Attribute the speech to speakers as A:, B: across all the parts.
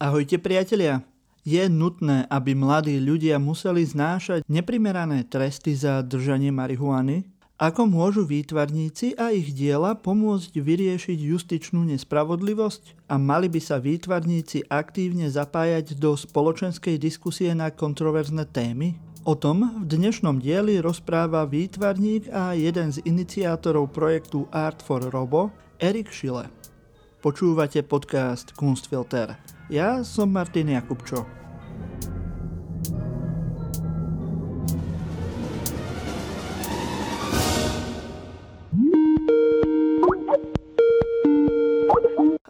A: Ahojte priatelia. Je nutné, aby mladí ľudia museli znášať neprimerané tresty za držanie marihuany? Ako môžu výtvarníci a ich diela pomôcť vyriešiť justičnú nespravodlivosť? A mali by sa výtvarníci aktívne zapájať do spoločenskej diskusie na kontroverzné témy? O tom v dnešnom dieli rozpráva výtvarník a jeden z iniciátorov projektu Art for Robo, Erik Schille. Počúvate podcast Kunstfilter. Ja som Martin Jakubčo.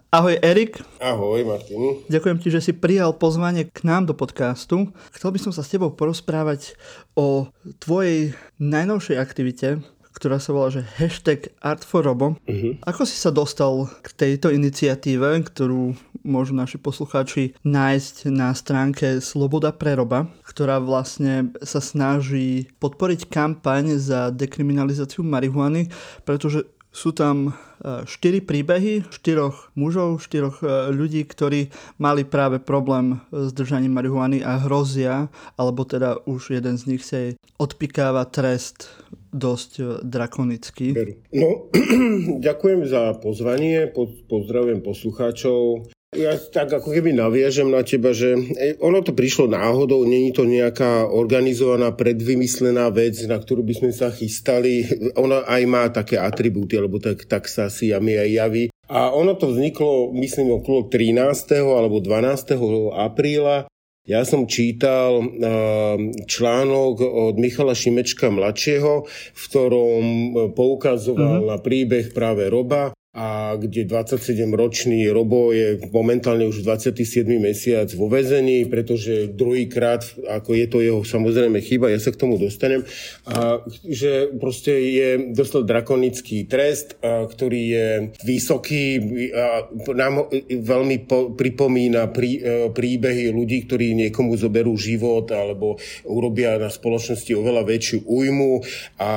A: Ahoj Erik.
B: Ahoj Martin.
A: Ďakujem ti, že si prijal pozvanie k nám do podcastu. Chcel by som sa s tebou porozprávať o tvojej najnovšej aktivite, ktorá sa volá, že hashtag Art for Robo. Uh-huh. Ako si sa dostal k tejto iniciatíve, ktorú môžu naši poslucháči nájsť na stránke Sloboda pre Roba, ktorá vlastne sa snaží podporiť kampaň za dekriminalizáciu marihuany, pretože sú tam e, štyri príbehy štyroch mužov, štyroch e, ľudí, ktorí mali práve problém s držaním marihuany a hrozia, alebo teda už jeden z nich sa odpikáva trest dosť e, drakonický.
B: No, ďakujem za pozvanie, pozdravujem poslucháčov. Ja tak ako keby naviažem na teba, že e, ono to prišlo náhodou, není to nejaká organizovaná, predvymyslená vec, na ktorú by sme sa chystali. Ona aj má také atribúty, alebo tak, tak sa si a my aj javí. A ono to vzniklo, myslím, okolo 13. alebo 12. apríla. Ja som čítal článok od Michala Šimečka mladšieho, v ktorom poukazoval uh-huh. na príbeh práve Roba a kde 27-ročný Robo je momentálne už 27. mesiac vo väzení, pretože druhýkrát, ako je to jeho samozrejme chyba, ja sa k tomu dostanem, a že proste je dostal drakonický trest, a, ktorý je vysoký a nám veľmi po, pripomína prí, e, príbehy ľudí, ktorí niekomu zoberú život alebo urobia na spoločnosti oveľa väčšiu újmu a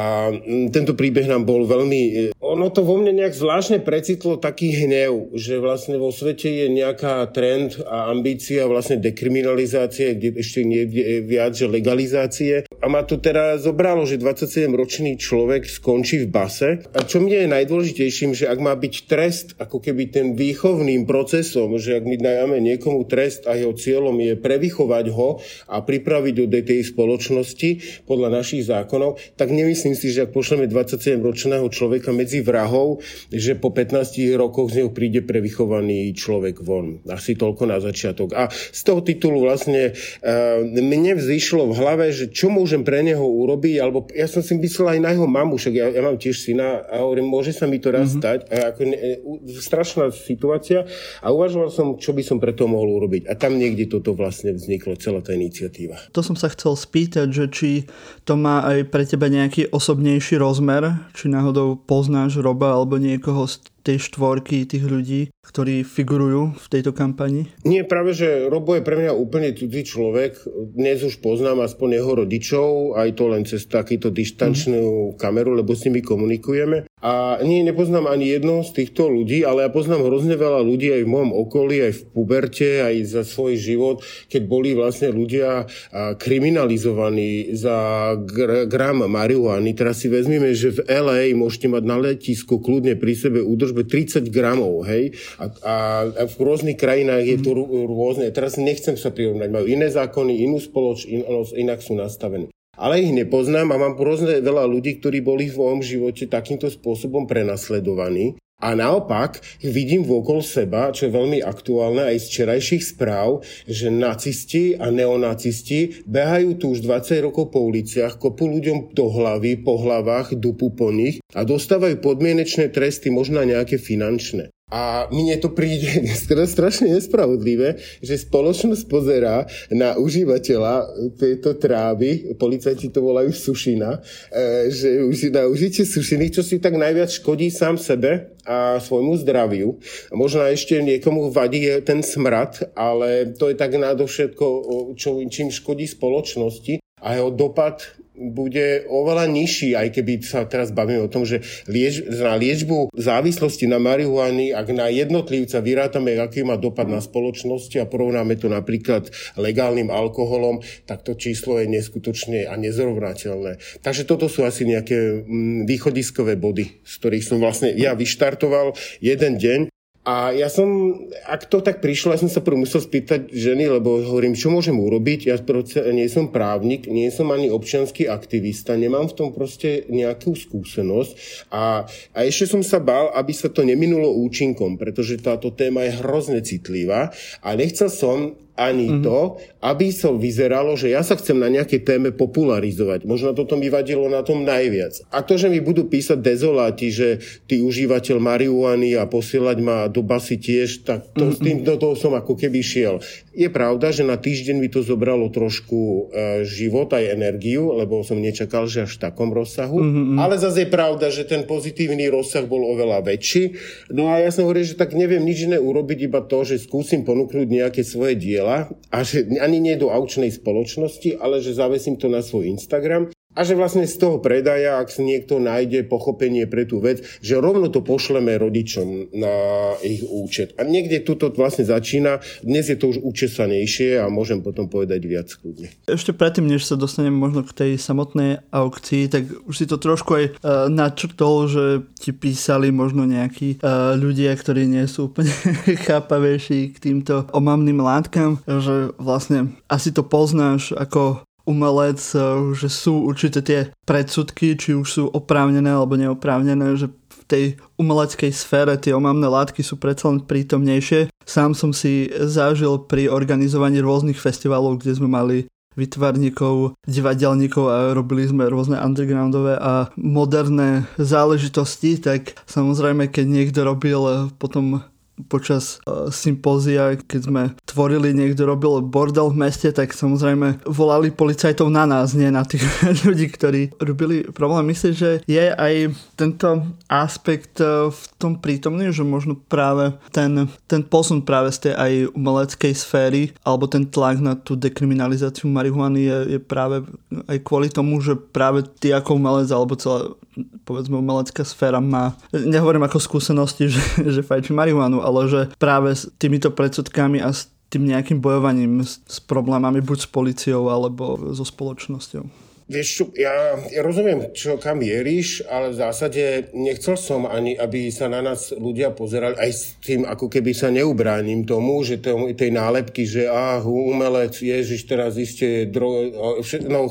B: tento príbeh nám bol veľmi... E, ono to vo mne nejak zvláštne precitlo taký hnev, že vlastne vo svete je nejaká trend a ambícia vlastne dekriminalizácie, kde ešte niekde viac, že legalizácie. A ma to teraz zobralo, že 27-ročný človek skončí v base. A čo mne je najdôležitejším, že ak má byť trest ako keby ten výchovným procesom, že ak my dajame niekomu trest a jeho cieľom je prevychovať ho a pripraviť do tej spoločnosti podľa našich zákonov, tak nemyslím si, že ak pošleme 27-ročného človeka medzi vrahov, že po 15 rokoch z neho príde prevychovaný človek von. Asi toľko na začiatok. A z toho titulu vlastne uh, mne vzýšlo v hlave, že čo môžem pre neho urobiť, alebo ja som si myslel aj na jeho mamu, však ja, ja mám tiež syna a hovorím, môže sa mi to raz mm-hmm. stať. A ako, ne, strašná situácia a uvažoval som, čo by som preto mohol urobiť. A tam niekde toto vlastne vzniklo, celá tá iniciatíva.
A: To som sa chcel spýtať, že či to má aj pre teba nejaký osobnejší rozmer, či náhodou poznáš Roba alebo niekoho z tej štvorky tých ľudí, ktorí figurujú v tejto kampani?
B: Nie, práve, že Robo je pre mňa úplne cudzí človek. Dnes už poznám aspoň jeho rodičov, aj to len cez takýto distančnú mm. kameru, lebo s nimi komunikujeme. A nie, nepoznám ani jedno z týchto ľudí, ale ja poznám hrozne veľa ľudí aj v mojom okolí, aj v puberte, aj za svoj život, keď boli vlastne ľudia kriminalizovaní za gr- gram marihuany. Teraz si vezmeme, že v LA môžete mať na letisku kľudne pri sebe údržbe 30 gramov, hej? A, a, a v rôznych krajinách je to rôzne. Teraz nechcem sa prirovnať, majú iné zákony, inú spoločnosť, inak sú nastavené ale ich nepoznám a mám rôzne veľa ľudí, ktorí boli v mojom živote takýmto spôsobom prenasledovaní. A naopak vidím vôkol seba, čo je veľmi aktuálne aj z včerajších správ, že nacisti a neonacisti behajú tu už 20 rokov po uliciach, kopu ľuďom do hlavy, po hlavách, dupu po nich a dostávajú podmienečné tresty, možno nejaké finančné. A mne to príde strašne nespravodlivé, že spoločnosť pozerá na užívateľa tejto trávy, policajti to volajú sušina, e, že na užitie sušiny, čo si tak najviac škodí sám sebe a svojmu zdraviu. Možno ešte niekomu vadí ten smrad, ale to je tak nádovšetko, čo, čím škodí spoločnosti a jeho dopad bude oveľa nižší, aj keby sa teraz bavíme o tom, že lieč, na liečbu závislosti na marihuany, ak na jednotlivca vyrátame, aký má dopad na spoločnosti a porovnáme to napríklad legálnym alkoholom, tak to číslo je neskutočne a nezrovnateľné. Takže toto sú asi nejaké mm, východiskové body, z ktorých som vlastne ja vyštartoval jeden deň a ja som, ak to tak prišlo, ja som sa prv musel spýtať ženy, lebo hovorím, čo môžem urobiť, ja nie som právnik, nie som ani občianský aktivista, nemám v tom proste nejakú skúsenosť. A, a ešte som sa bál, aby sa to neminulo účinkom, pretože táto téma je hrozne citlivá a nechcel som, ani mm-hmm. to, aby som vyzeralo, že ja sa chcem na nejakej téme popularizovať. Možno toto mi vadilo na tom najviac. A to, že mi budú písať dezoláti, že ty užívateľ marihuany a posielať ma do basy tiež, tak to, mm-hmm. s tým do toho som ako keby šiel. Je pravda, že na týždeň mi to zobralo trošku e, život aj energiu, lebo som nečakal, že až v takom rozsahu. Mm-hmm. Ale zase je pravda, že ten pozitívny rozsah bol oveľa väčší. No a ja som hovoril, že tak neviem nič iné urobiť, iba to, že skúsim ponúknuť nejaké svoje diela a že ani nie do aučnej spoločnosti, ale že zavesím to na svoj Instagram a že vlastne z toho predaja, ak si niekto nájde pochopenie pre tú vec, že rovno to pošleme rodičom na ich účet. A niekde tuto vlastne začína. Dnes je to už učesanejšie a môžem potom povedať viac kľudne.
A: Ešte predtým, než sa dostaneme možno k tej samotnej aukcii, tak už si to trošku aj uh, načrtol, že ti písali možno nejakí uh, ľudia, ktorí nie sú úplne chápavejší k týmto omamným látkam, že vlastne asi to poznáš ako umelec, eh, že sú určite tie predsudky, či už sú oprávnené alebo neoprávnené, že v tej umeleckej sfére tie omamné látky sú predsa len prítomnejšie. Sám som si zažil pri organizovaní rôznych festivalov, kde sme mali vytvarníkov, divadelníkov a robili sme rôzne undergroundové a moderné záležitosti, tak samozrejme, keď niekto robil eh, potom počas uh, sympózia, keď sme tvorili, niekto robil bordel v meste, tak samozrejme volali policajtov na nás, nie na tých ľudí, ktorí robili problém. Myslím, že je aj tento aspekt uh, v tom prítomný, že možno práve ten, ten posun práve z tej aj umeleckej sféry alebo ten tlak na tú dekriminalizáciu marihuany je, je práve aj kvôli tomu, že práve ty ako umelec alebo celá povedzme umelecká sféra má, nehovorím ako skúsenosti, že, že fajčí marihuanu, ale že práve s týmito predsudkami a s tým nejakým bojovaním s problémami buď s policiou alebo so spoločnosťou.
B: Vieš čo, ja, ja rozumiem, čo kam mieríš, ale v zásade nechcel som ani, aby sa na nás ľudia pozerali aj s tým, ako keby sa neubránim tomu, že to, tej nálepky, že ah, umelec, ježiš, teraz iste dro... No,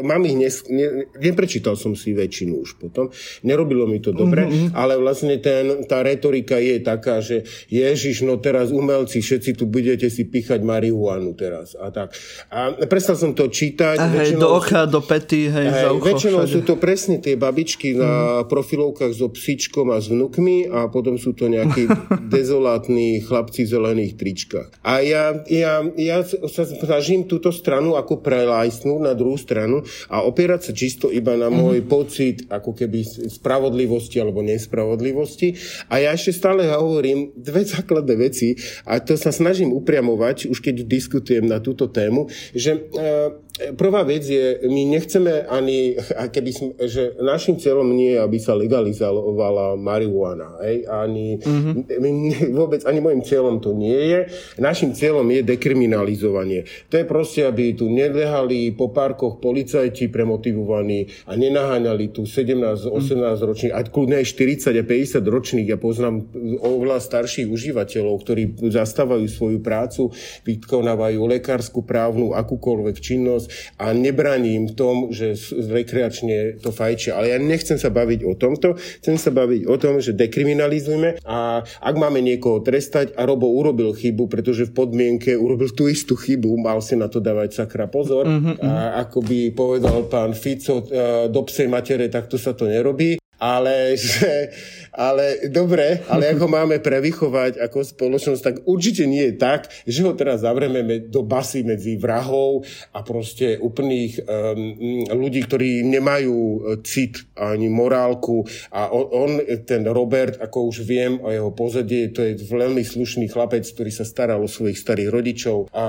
B: mám ich, nes, ne, neprečítal som si väčšinu už potom, nerobilo mi to dobre, mm-hmm. ale vlastne ten, tá retorika je taká, že ježiš, no teraz umelci, všetci tu budete si píchať marihuanu teraz a tak. A prestal som to čítať.
A: A hej, do oka, do pety, hej, hej za ucho
B: Väčšinou všade. sú to presne tie babičky mm. na profilovkách so psičkom a s vnukmi a potom sú to nejakí dezolátni chlapci v zelených tričkách. A ja, ja, ja sa snažím túto stranu ako prelajsnúť na druhú stranu a opierať sa čisto iba na môj mm. pocit ako keby spravodlivosti alebo nespravodlivosti. A ja ešte stále hovorím dve základné veci a to sa snažím upriamovať, už keď diskutujem na túto tému, že e, Prvá vec je, my nechceme ani, keby sme, že našim cieľom nie je, aby sa legalizovala marihuana. Hej? Ani, mm-hmm. my, vôbec ani môjim cieľom to nie je. Našim cieľom je dekriminalizovanie. To je proste, aby tu nedlehali po parkoch policajti premotivovaní a nenaháňali tu 17-18 mm-hmm. ročných, a kľudne aj 40 a 50 ročných. Ja poznám oveľa starších užívateľov, ktorí zastávajú svoju prácu, vykonávajú lekárskú, právnu, akúkoľvek činnosť a nebraním tom, že rekreačne to fajčia. Ale ja nechcem sa baviť o tomto, chcem sa baviť o tom, že dekriminalizujeme a ak máme niekoho trestať a Robo urobil chybu, pretože v podmienke urobil tú istú chybu, mal si na to dávať sakra pozor mm-hmm. a ako by povedal pán Fico e, do psej matere, takto sa to nerobí ale, že, ale dobre, ale ako máme prevychovať ako spoločnosť, tak určite nie je tak, že ho teraz zavrieme do basy medzi vrahov a proste úplných um, ľudí, ktorí nemajú e, cit ani morálku. A on, on, ten Robert, ako už viem o jeho pozadie, to je veľmi slušný chlapec, ktorý sa staral o svojich starých rodičov. A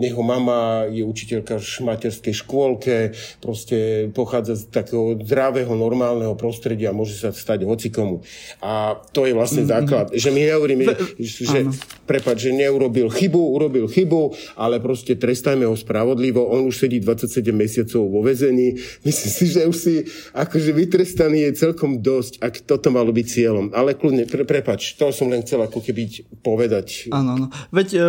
B: jeho mama je učiteľka v materskej škôlke, proste pochádza z takého zdravého, normálneho prostredia a môže sa stať hocikomu. A to je vlastne mm-hmm. základ, že my nehovoríme, že, že prepad, že neurobil chybu, urobil chybu, ale proste trestajme ho spravodlivo. On už sedí 27 mesiacov vo väzení. Myslím si, že už si akože vytrestaný je celkom dosť, ak toto malo byť cieľom. Ale kľudne, pre, prepač, to som len chcel ako keby povedať.
A: Áno, áno. Veď e,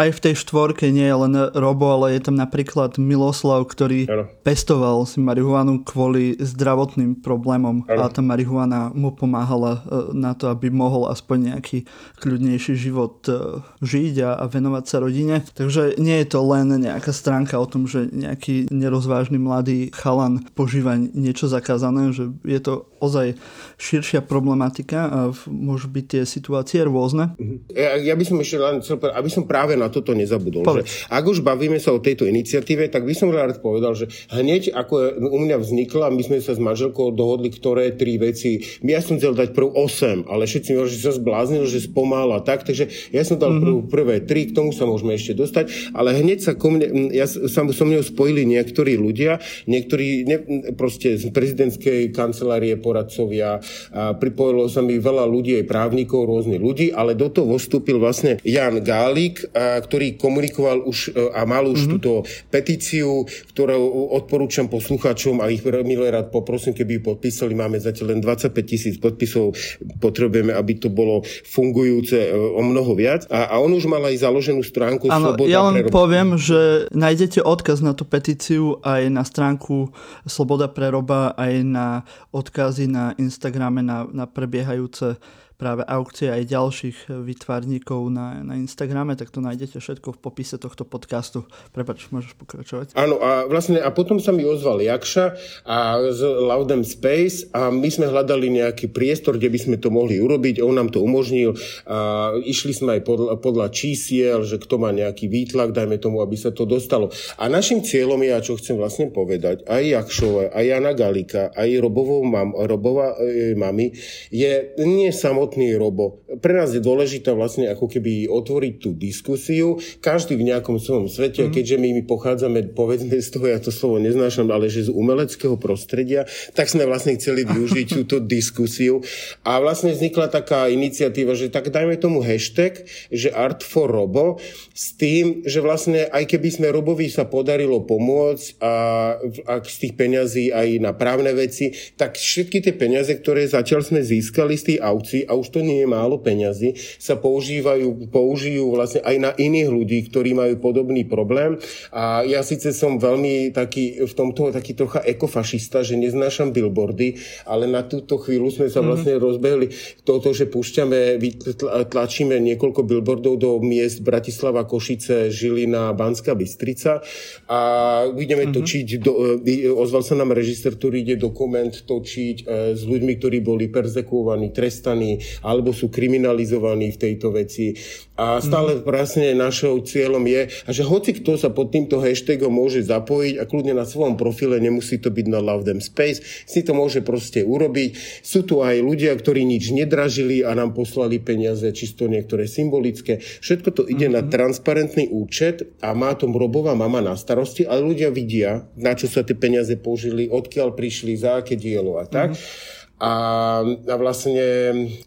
A: aj v tej štvorke nie je len Robo, ale je tam napríklad Miloslav, ktorý ano. pestoval si marihuanu kvôli zdravotným problémom ano. a tá marihuana mu pomáhala e, na to, aby mohol aspoň nejaký kľudnejší život e, žiť a, venovať sa rodine. Takže nie je to len nejaká stránka o tom, že nejaký nerozvážny mladý chalan požíva niečo zakázané, že je to ozaj širšia problematika a môžu byť tie situácie rôzne.
B: Mhm. Ja, ja by som ešte len chcel, aby som práve na toto nezabudol. Že ak už bavíme sa o tejto iniciatíve, tak by som rád povedal, že hneď ako u mňa vznikla, my sme sa s manželkou dohodli, ktoré tri veci. Ja som chcel dať prv 8, ale všetci mi že sa zbláznil, že spomal a tak, takže ja som dal mm-hmm. prvé tri, k tomu sa môžeme ešte dostať, ale hneď sa ko mne, ja sa so mnou spojili niektorí ľudia, niektorí ne, proste z prezidentskej kancelárie poradcovia, a pripojilo sa mi veľa ľudí, aj právnikov, rôznych ľudí, ale do toho vstúpil vlastne Jan Gálik, a, ktorý komunikoval už e, a mal už mm-hmm. túto petíciu, ktorú odporúčam poslucháčom a ich milé rád poprosím, keby ju podpísali. Máme zatiaľ len 25 tisíc podpisov, potrebujeme, aby to bolo fungujúce e, o mnoho viac. A, a on už mal aj založenú stránku
A: Áno, ja len pre poviem, že nájdete odkaz na tú petíciu aj na stránku Sloboda pre roba, aj na odkazy na Instagrame na, na prebiehajúce práve aukcie aj ďalších vytvarníkov na, na Instagrame, tak to nájdete všetko v popise tohto podcastu. Prepač, môžeš pokračovať.
B: Áno, a vlastne a potom sa mi ozval Jakša a z Loudem Space a my sme hľadali nejaký priestor, kde by sme to mohli urobiť. On nám to umožnil a išli sme aj podľa, podľa čísiel, že kto má nejaký výtlak, dajme tomu, aby sa to dostalo. A našim cieľom je, a čo chcem vlastne povedať, aj Jakšové, aj Jana Galika, aj Robovou mam, Robova e, mami, je nie samotný samotný robo. Pre nás je dôležité vlastne ako keby otvoriť tú diskusiu, každý v nejakom svojom svete, mm. keďže my, my pochádzame, povedzme z toho, ja to slovo neznášam, ale že z umeleckého prostredia, tak sme vlastne chceli využiť túto diskusiu a vlastne vznikla taká iniciatíva, že tak dajme tomu hashtag, že Art for Robo, s tým, že vlastne aj keby sme Robovi sa podarilo pomôcť a, a z tých peňazí aj na právne veci, tak všetky tie peniaze, ktoré zatiaľ sme získali z tých aukcií a už to nie je málo peňazí, sa používajú, použijú vlastne aj na iných ľudí, ktorí majú podobný problém. A ja síce som veľmi taký, v tomto taký trocha ekofašista, že neznášam billboardy, ale na túto chvíľu sme sa mhm. vlastne mm-hmm. rozbehli toto, že púšťame, tlačíme niekoľko billboardov do miest Bratislava, Košice, Žilina, Banská Bystrica a ideme mm-hmm. točiť, do, e, ozval sa nám režisér, ktorý ide dokument točiť e, s ľuďmi, ktorí boli perzekuovaní, trestaní, alebo sú kriminalizovaní v tejto veci. A stále mm. našou cieľom je, a že hoci kto sa pod týmto hashtagom môže zapojiť a kľudne na svojom profile, nemusí to byť na Love Them Space, si to môže proste urobiť. Sú tu aj ľudia, ktorí nič nedražili a nám poslali peniaze, čisto niektoré symbolické. Všetko to ide mm-hmm. na mhm. transparentný účet a má to Robová mama na starosti, ale ľudia vidia, na čo sa tie peniaze použili, odkiaľ prišli, za aké dielo a tak. Mm-hmm a, a vlastne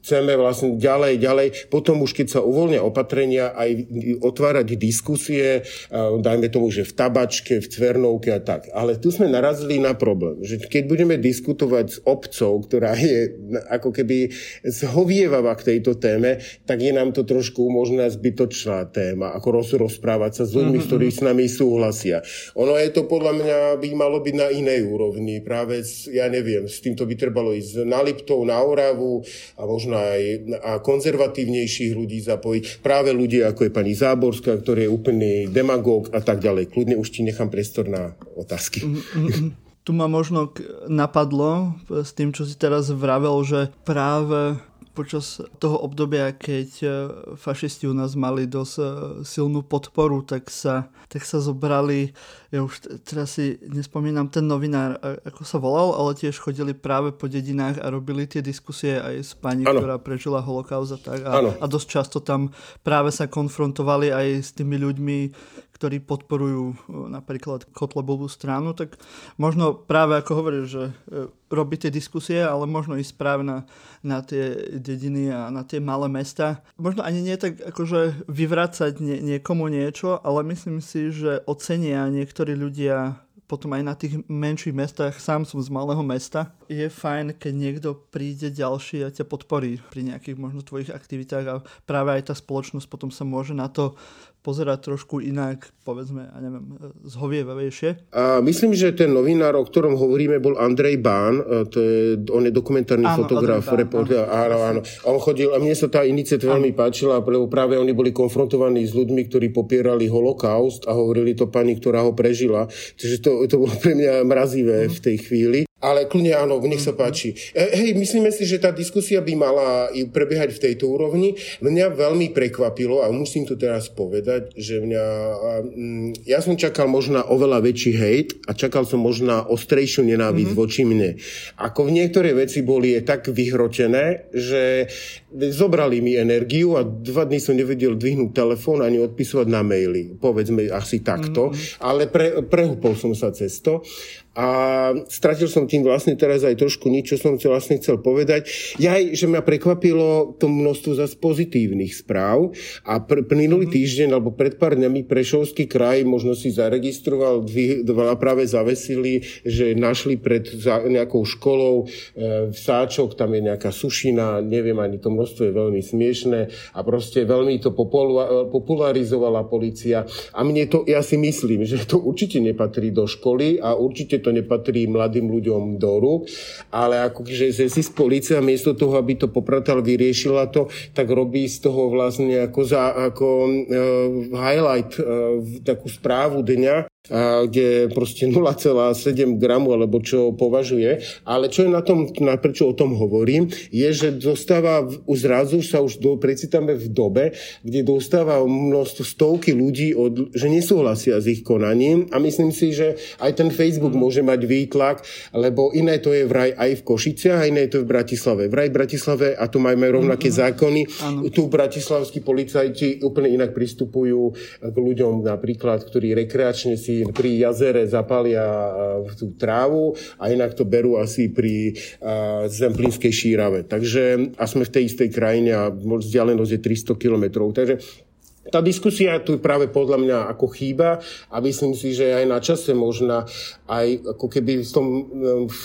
B: chceme vlastne ďalej, ďalej, potom už keď sa uvoľnia opatrenia, aj otvárať diskusie, dajme tomu, že v tabačke, v cvernovke a tak. Ale tu sme narazili na problém, že keď budeme diskutovať s obcov, ktorá je ako keby zhovievava k tejto téme, tak je nám to trošku možná zbytočná téma, ako roz, rozprávať sa s ľuďmi, mm-hmm. ktorí s nami súhlasia. Ono je to podľa mňa by malo byť na inej úrovni. Práve, ja neviem, s týmto by trebalo ísť na Liptov, na Oravu a možno aj a konzervatívnejších ľudí zapojiť. Práve ľudia, ako je pani Záborská, ktorý je úplný demagóg a tak ďalej. Kľudne už ti nechám priestor na otázky. Mm-hmm.
A: tu ma možno napadlo s tým, čo si teraz vravel, že práve počas toho obdobia, keď e, fašisti u nás mali dosť e, silnú podporu, tak sa, tak sa zobrali, ja už teraz si nespomínam ten novinár, ako sa volal, ale tiež chodili práve po dedinách a robili tie diskusie aj s pani, ano. ktorá prežila holokaust a tak. A, a dosť často tam práve sa konfrontovali aj s tými ľuďmi, ktorí podporujú e, napríklad Kotlebovú stranu, tak možno práve ako hovoríš, že e, robiť tie diskusie, ale možno ísť práve na, na tie dediny a na tie malé mesta. Možno ani nie tak akože vyvracať nie, niekomu niečo, ale myslím si, že ocenia niektorí ľudia potom aj na tých menších mestách, sám som z malého mesta, je fajn, keď niekto príde ďalší a ťa podporí pri nejakých možno tvojich aktivitách a práve aj tá spoločnosť potom sa môže na to pozerať trošku inak, povedzme, ja neviem, zhovievavejšie.
B: A myslím, že ten novinár, o ktorom hovoríme, bol Andrej Bán, to je, on je dokumentárny áno, fotograf, Bán, reporter, áno, áno. A on chodil, a mne sa tá iniciatíva veľmi páčila, lebo práve oni boli konfrontovaní s ľuďmi, ktorí popierali holokaust a hovorili to pani, ktorá ho prežila. Takže to, to bolo pre mňa mrazivé mm. v tej chvíli. Ale kľudne áno, nech sa mhm. páči. E, hej, myslíme si, že tá diskusia by mala prebiehať v tejto úrovni. Mňa veľmi prekvapilo, a musím to teraz povedať, že mňa... Mm, ja som čakal možno oveľa väčší hejt a čakal som možno ostrejšiu nenávisť mm-hmm. voči mne. Ako v niektoré veci boli tak vyhročené, že zobrali mi energiu a dva dní som nevedel dvihnúť telefón ani odpisovať na maily. Povedzme asi takto. Mm-hmm. Ale pre, prehúpol som sa cez to a stratil som tým vlastne teraz aj trošku nič, čo som chcel, vlastne chcel povedať. Ja aj, že mňa prekvapilo to množstvo zase pozitívnych správ a pr- minulý mm-hmm. týždeň alebo pred pár dňami Prešovský kraj možno si zaregistroval, veľa práve zavesili, že našli pred za, nejakou školou e, v Sáčok, tam je nejaká sušina, neviem, ani to množstvo je veľmi smiešné a proste veľmi to popula- popularizovala policia a mne to, ja si myslím, že to určite nepatrí do školy a určite to nepatrí mladým ľuďom do rúk, ale ako že si z policia miesto toho, aby to popratal, vyriešila to, tak robí z toho vlastne ako, za, ako uh, highlight, uh, takú správu dňa kde proste 0,7 gramu alebo čo považuje. Ale čo je na tom, na prečo o tom hovorím, je, že dostáva, zrazu sa už do, precitáme v dobe, kde dostáva množstvo stovky ľudí, od, že nesúhlasia s ich konaním a myslím si, že aj ten Facebook mm. môže mať výtlak, lebo iné to je vraj aj v Košiciach a iné to je v Bratislave. Vraj v Bratislave, a tu máme rovnaké mm-hmm. zákony, ano. tu bratislavskí policajti úplne inak pristupujú k ľuďom napríklad, ktorí rekreačne si pri jazere zapalia tú trávu a inak to berú asi pri Zemplínskej šírave. Takže a sme v tej istej krajine a vzdialenosť je 300 kilometrov. Takže tá diskusia tu práve podľa mňa ako chýba a myslím si, že aj na čase možno aj ako keby v tom v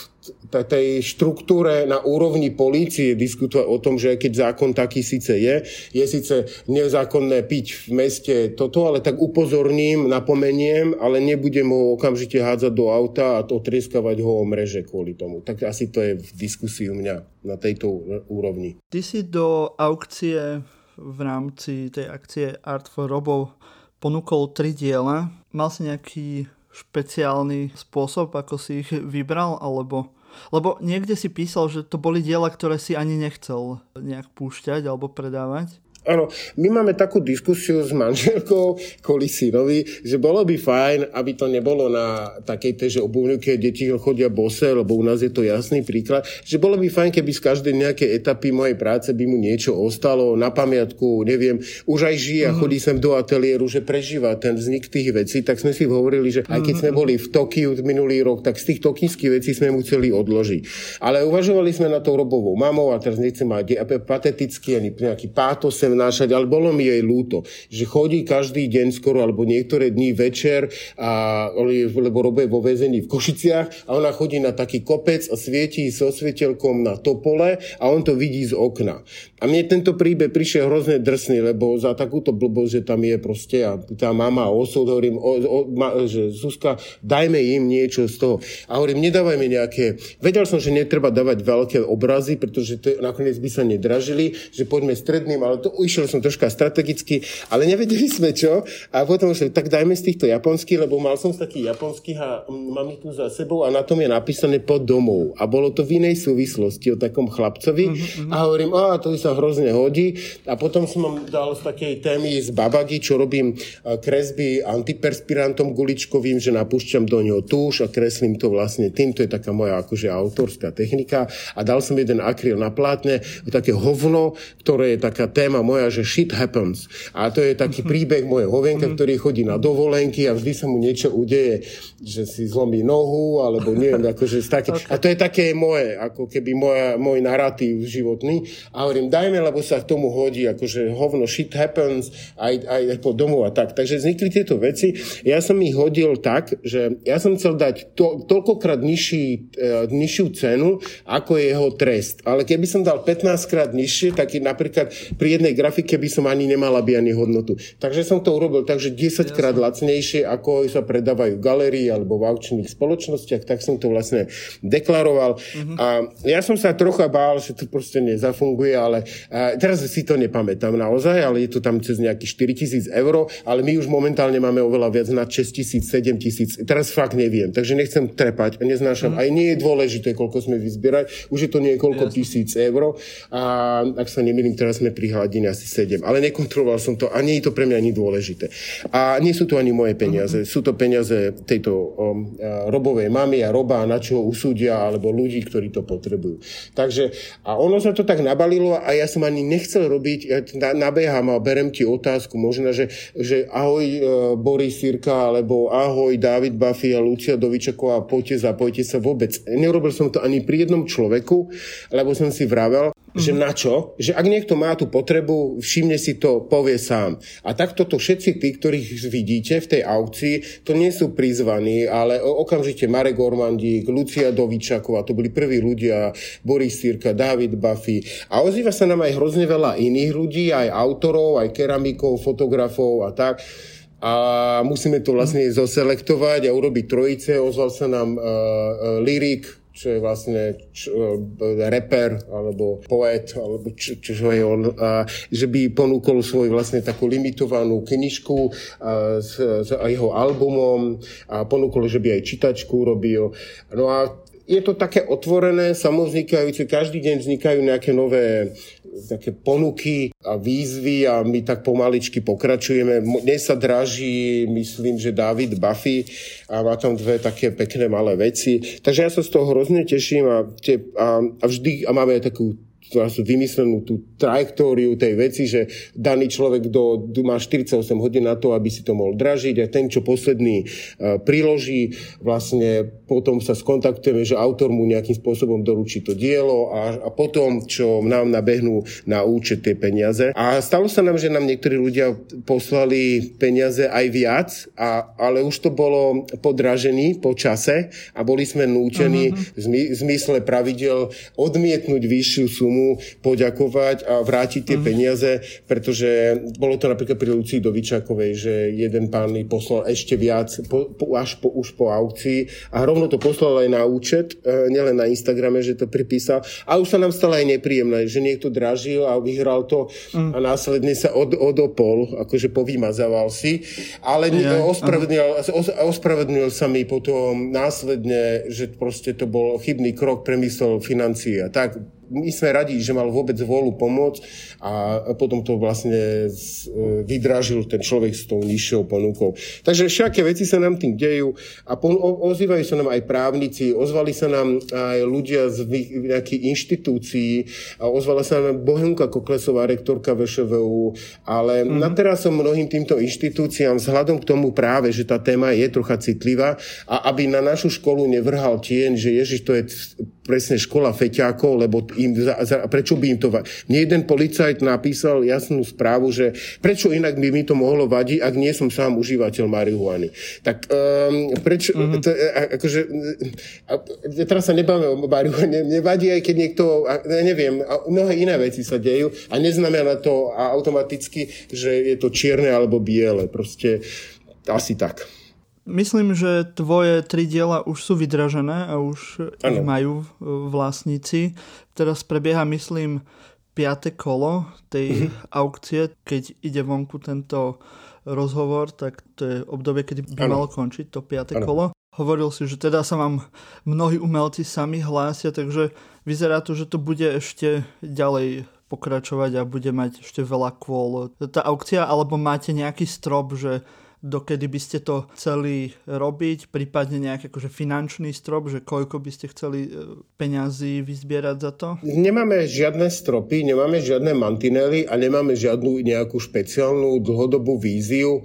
B: tej štruktúre na úrovni polície diskutovať o tom, že keď zákon taký síce je, je síce nezákonné piť v meste toto, ale tak upozorním, napomeniem, ale nebudem ho okamžite hádzať do auta a otrieskavať ho o mreže kvôli tomu. Tak asi to je v diskusii u mňa na tejto úrovni.
A: Ty si do aukcie v rámci tej akcie Art for Robov ponúkol tri diela. Mal si nejaký špeciálny spôsob, ako si ich vybral, alebo... Lebo niekde si písal, že to boli diela, ktoré si ani nechcel nejak púšťať alebo predávať.
B: Áno, my máme takú diskusiu s manželkou kvôli synovi, že bolo by fajn, aby to nebolo na takej tej, že obuvňuke deti chodia bose, lebo u nás je to jasný príklad, že bolo by fajn, keby z každej nejakej etapy mojej práce by mu niečo ostalo na pamiatku, neviem, už aj žije a mhm. chodí sem do ateliéru, že prežíva ten vznik tých vecí, tak sme si hovorili, že aj keď sme mhm. boli v Tokiu minulý rok, tak z tých tokijských vecí sme mu chceli odložiť. Ale uvažovali sme na to robovou mamou a teraz nechcem mať patetický ani nejaký pátos sem vnášať, ale bolo mi jej ľúto, že chodí každý deň skoro, alebo niektoré dní večer, a, lebo robí vo väzení v Košiciach a ona chodí na taký kopec a svietí so svetelkom na topole a on to vidí z okna. A mne tento príbeh prišiel hrozne drsný, lebo za takúto blbosť, že tam je proste a tá mama osud, hovorím, o, o, ma, že Zuzka, dajme im niečo z toho. A hovorím, nedávajme nejaké, vedel som, že netreba dávať veľké obrazy, pretože to nakoniec by sa nedražili, že poďme stredným, ale to išiel som troška strategicky, ale nevedeli sme čo. A potom že tak dajme z týchto japonských, lebo mal som z takých japonských a mám ich tu za sebou a na tom je napísané pod domov. A bolo to v inej súvislosti o takom chlapcovi. Mm-hmm. A hovorím, a to sa hrozne hodí. A potom som vám dal z takej témy z Babagi, čo robím kresby antiperspirantom guličkovým, že napúšťam do neho túš a kreslím to vlastne tým. To je taká moja akože autorská technika. A dal som jeden akryl na plátne, také hovno, ktoré je taká téma moja, že shit happens. A to je taký mhm. príbeh mojej hovenka, mhm. ktorý chodí na dovolenky a vždy sa mu niečo udeje, že si zlomí nohu, alebo neviem, akože také. Okay. A to je také moje, ako keby moja, môj narratív životný. A hovorím, dajme, lebo sa k tomu hodí, akože hovno shit happens, aj, aj po domu a tak. Takže vznikli tieto veci. Ja som ich hodil tak, že ja som chcel dať to, toľkokrát nižší, e, nižšiu cenu, ako je jeho trest. Ale keby som dal 15 krát nižšie, tak napríklad pri jednej grafike by som ani nemal aby ani hodnotu. Takže som to urobil tak, že 10 krát lacnejšie, ako sa predávajú galerii alebo v aukčných spoločnostiach, tak som to vlastne deklaroval. Mm-hmm. A ja som sa trocha bál, že to proste nezafunguje, ale a teraz si to nepamätám naozaj, ale je to tam cez nejakých 4000 eur, ale my už momentálne máme oveľa viac na 6000, 7000, teraz fakt neviem, takže nechcem trepať, neznášam, mm-hmm. aj nie je dôležité, koľko sme vyzbierať, už je to niekoľko Jasne. tisíc eur a ak sa nemýlim, teraz sme pri hladine asi 7, ale nekontroloval som to a nie je to pre mňa ani dôležité. A nie sú to ani moje peniaze, mm-hmm. sú to peniaze tejto um, robovej mamy a roba, na čo ho usúdia, alebo ľudí, ktorí to potrebujú. Takže, a ono sa to tak nabalilo a ja som ani nechcel robiť, ja nabieham a berem ti otázku, možno, že, že ahoj uh, Boris Sirka, alebo ahoj David Buffy a Lucia Dovičaková, poďte, zapojte sa vôbec. Neurobil som to ani pri jednom človeku, lebo som si vravel. Že na čo? Že ak niekto má tú potrebu, všimne si to, povie sám. A takto to všetci tí, ktorých vidíte v tej aukcii, to nie sú prizvaní, ale okamžite Marek Ormandík, Lucia Dovičaková, to boli prví ľudia, Boris Sirka, David Buffy. A ozýva sa nám aj hrozne veľa iných ľudí, aj autorov, aj keramikov, fotografov a tak a musíme to vlastne zoselektovať a urobiť trojice. Ozval sa nám uh, uh, Lyrik, čo je vlastne čo, reper alebo poet, alebo čo, čo je on, a, že by ponúkol svoj vlastne takú limitovanú knižku a, s, s a jeho albumom a ponúkol, že by aj čitačku robil. No a je to také otvorené, samoznikajúce, každý deň vznikajú nejaké nové také ponuky a výzvy a my tak pomaličky pokračujeme. Dnes sa draží, myslím, že David Buffy a má tam dve také pekné malé veci. Takže ja sa z toho hrozne teším a, tie, a, a vždy a máme aj takú vymyslenú tú trajektóriu tej veci, že daný človek do, má 48 hodín na to, aby si to mohol dražiť a ten, čo posledný uh, priloží, vlastne potom sa skontaktujeme, že autor mu nejakým spôsobom doručí to dielo a, a potom, čo nám nabehnú na účet tie peniaze. A stalo sa nám, že nám niektorí ľudia poslali peniaze aj viac, a, ale už to bolo podražený po čase a boli sme nútení uh-huh. v zmysle pravidel odmietnúť vyššiu sumu mu poďakovať a vrátiť tie mm. peniaze, pretože bolo to napríklad pri Lucii Dovičakovej, že jeden pán mi poslal ešte viac po, po, až po, už po aukcii a rovno to poslal aj na účet, e, nielen na Instagrame, že to pripísal. A už sa nám stalo aj nepríjemné, že niekto dražil a vyhral to mm. a následne sa od, odopol, akože povymazával si, ale ja, ospravedlnil, ospravedlnil sa mi potom následne, že proste to bol chybný krok, premyslel financií a tak my sme radi, že mal vôbec vôľu pomôcť a potom to vlastne e, vydražil ten človek s tou nižšou ponukou. Takže všaké veci sa nám tým dejú a ozývajú sa nám aj právnici, ozvali sa nám aj ľudia z nejakých inštitúcií, a ozvala sa nám Bohemka Koklesová, rektorka VŠVU, ale mm-hmm. na teraz som mnohým týmto inštitúciám vzhľadom k tomu práve, že tá téma je trocha citlivá a aby na našu školu nevrhal tieň, že Ježiš, to je presne škola feťákov, lebo im za, za, prečo by im to... Mne jeden policajt napísal jasnú správu, že prečo inak by mi to mohlo vadiť, ak nie som sám užívateľ marihuany. Tak um, prečo... Mm-hmm. To, akože, a, teraz sa nebáme o marihuane, nevadí aj keď niekto... Ja neviem, mnohé iné veci sa dejú a neznamená to automaticky, že je to čierne alebo biele. Proste asi tak.
A: Myslím, že tvoje tri diela už sú vydražené a už ano. ich majú vlastníci. Teraz prebieha, myslím, piate kolo tej mm-hmm. aukcie, keď ide vonku tento rozhovor, tak to je obdobie, kedy by ano. malo končiť to piate ano. kolo. Hovoril si, že teda sa vám mnohí umelci sami hlásia, takže vyzerá to, že to bude ešte ďalej pokračovať a bude mať ešte veľa kôl. Tá aukcia, alebo máte nejaký strop, že dokedy by ste to chceli robiť, prípadne nejaký akože finančný strop, že koľko by ste chceli e, peňazí vyzbierať za to?
B: Nemáme žiadne stropy, nemáme žiadne mantinely a nemáme žiadnu nejakú špeciálnu dlhodobú víziu.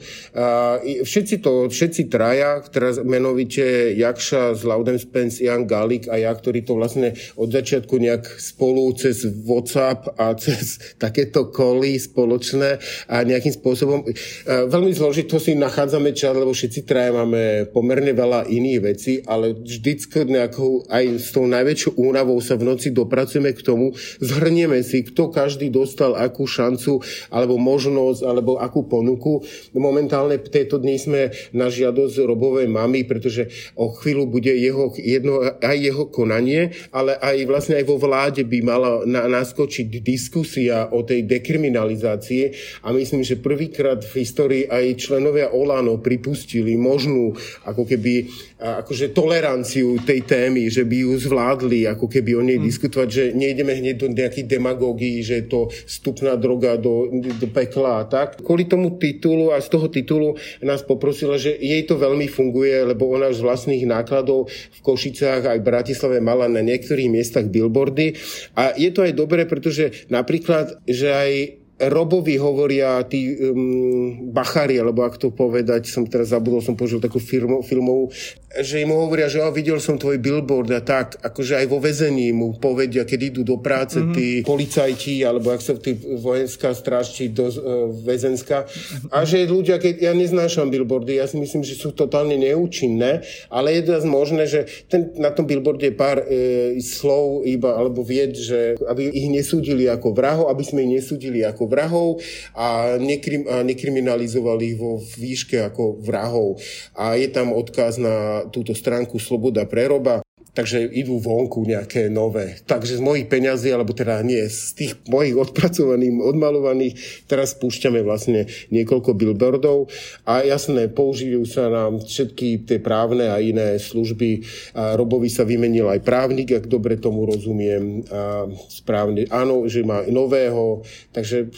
B: Všetci to, všetci traja, teraz menovite Jakša z Loudem Spence, Jan Galik a ja, ktorí to vlastne od začiatku nejak spolu cez WhatsApp a cez takéto koly spoločné a nejakým spôsobom veľmi zložito si nachádzame čas, lebo všetci traje máme pomerne veľa iných vecí, ale vždycky nejakou, aj s tou najväčšou únavou sa v noci dopracujeme k tomu, zhrnieme si, kto každý dostal akú šancu, alebo možnosť, alebo akú ponuku. Momentálne v tejto dni sme na žiadosť Robovej mamy, pretože o chvíľu bude jeho, jedno, aj jeho konanie, ale aj vlastne aj vo vláde by mala na, naskočiť diskusia o tej dekriminalizácii a myslím, že prvýkrát v histórii aj členovia Olano pripustili možnú ako keby akože toleranciu tej témy, že by ju zvládli ako keby o nej mm. diskutovať, že nejdeme hneď do nejakých demagógií, že je to vstupná droga do, do pekla a tak. Kvôli tomu titulu a z toho titulu nás poprosila, že jej to veľmi funguje, lebo ona z vlastných nákladov v Košicách aj v Bratislave mala na niektorých miestach billboardy. A je to aj dobré, pretože napríklad, že aj Robovi hovoria tí um, bachári, alebo ak to povedať, som teraz zabudol, som použil takú firmu, filmovú, že im hovoria, že ja videl som tvoj billboard a tak, akože aj vo väzení mu povedia, keď idú do práce mm-hmm. tí policajti, alebo ak sa tí vojenská stráž, či do uh, väzenská. A že ľudia, keď ja neznášam billboardy, ja si myslím, že sú totálne neúčinné, ale je dosť možné, že ten, na tom billboarde je pár e, slov iba, alebo vied, že aby ich nesúdili ako vrahov, aby sme ich nesúdili ako vrahov a, nekrim, a nekriminalizovali ich vo výške ako vrahov. A je tam odkaz na túto stránku Sloboda preroba takže idú vonku nejaké nové. Takže z mojich peňazí, alebo teda nie, z tých mojich odpracovaných, odmalovaných, teraz spúšťame vlastne niekoľko billboardov a jasné, použijú sa nám všetky tie právne a iné služby. A Robovi sa vymenil aj právnik, ak dobre tomu rozumiem. A správne, áno, že má nového, takže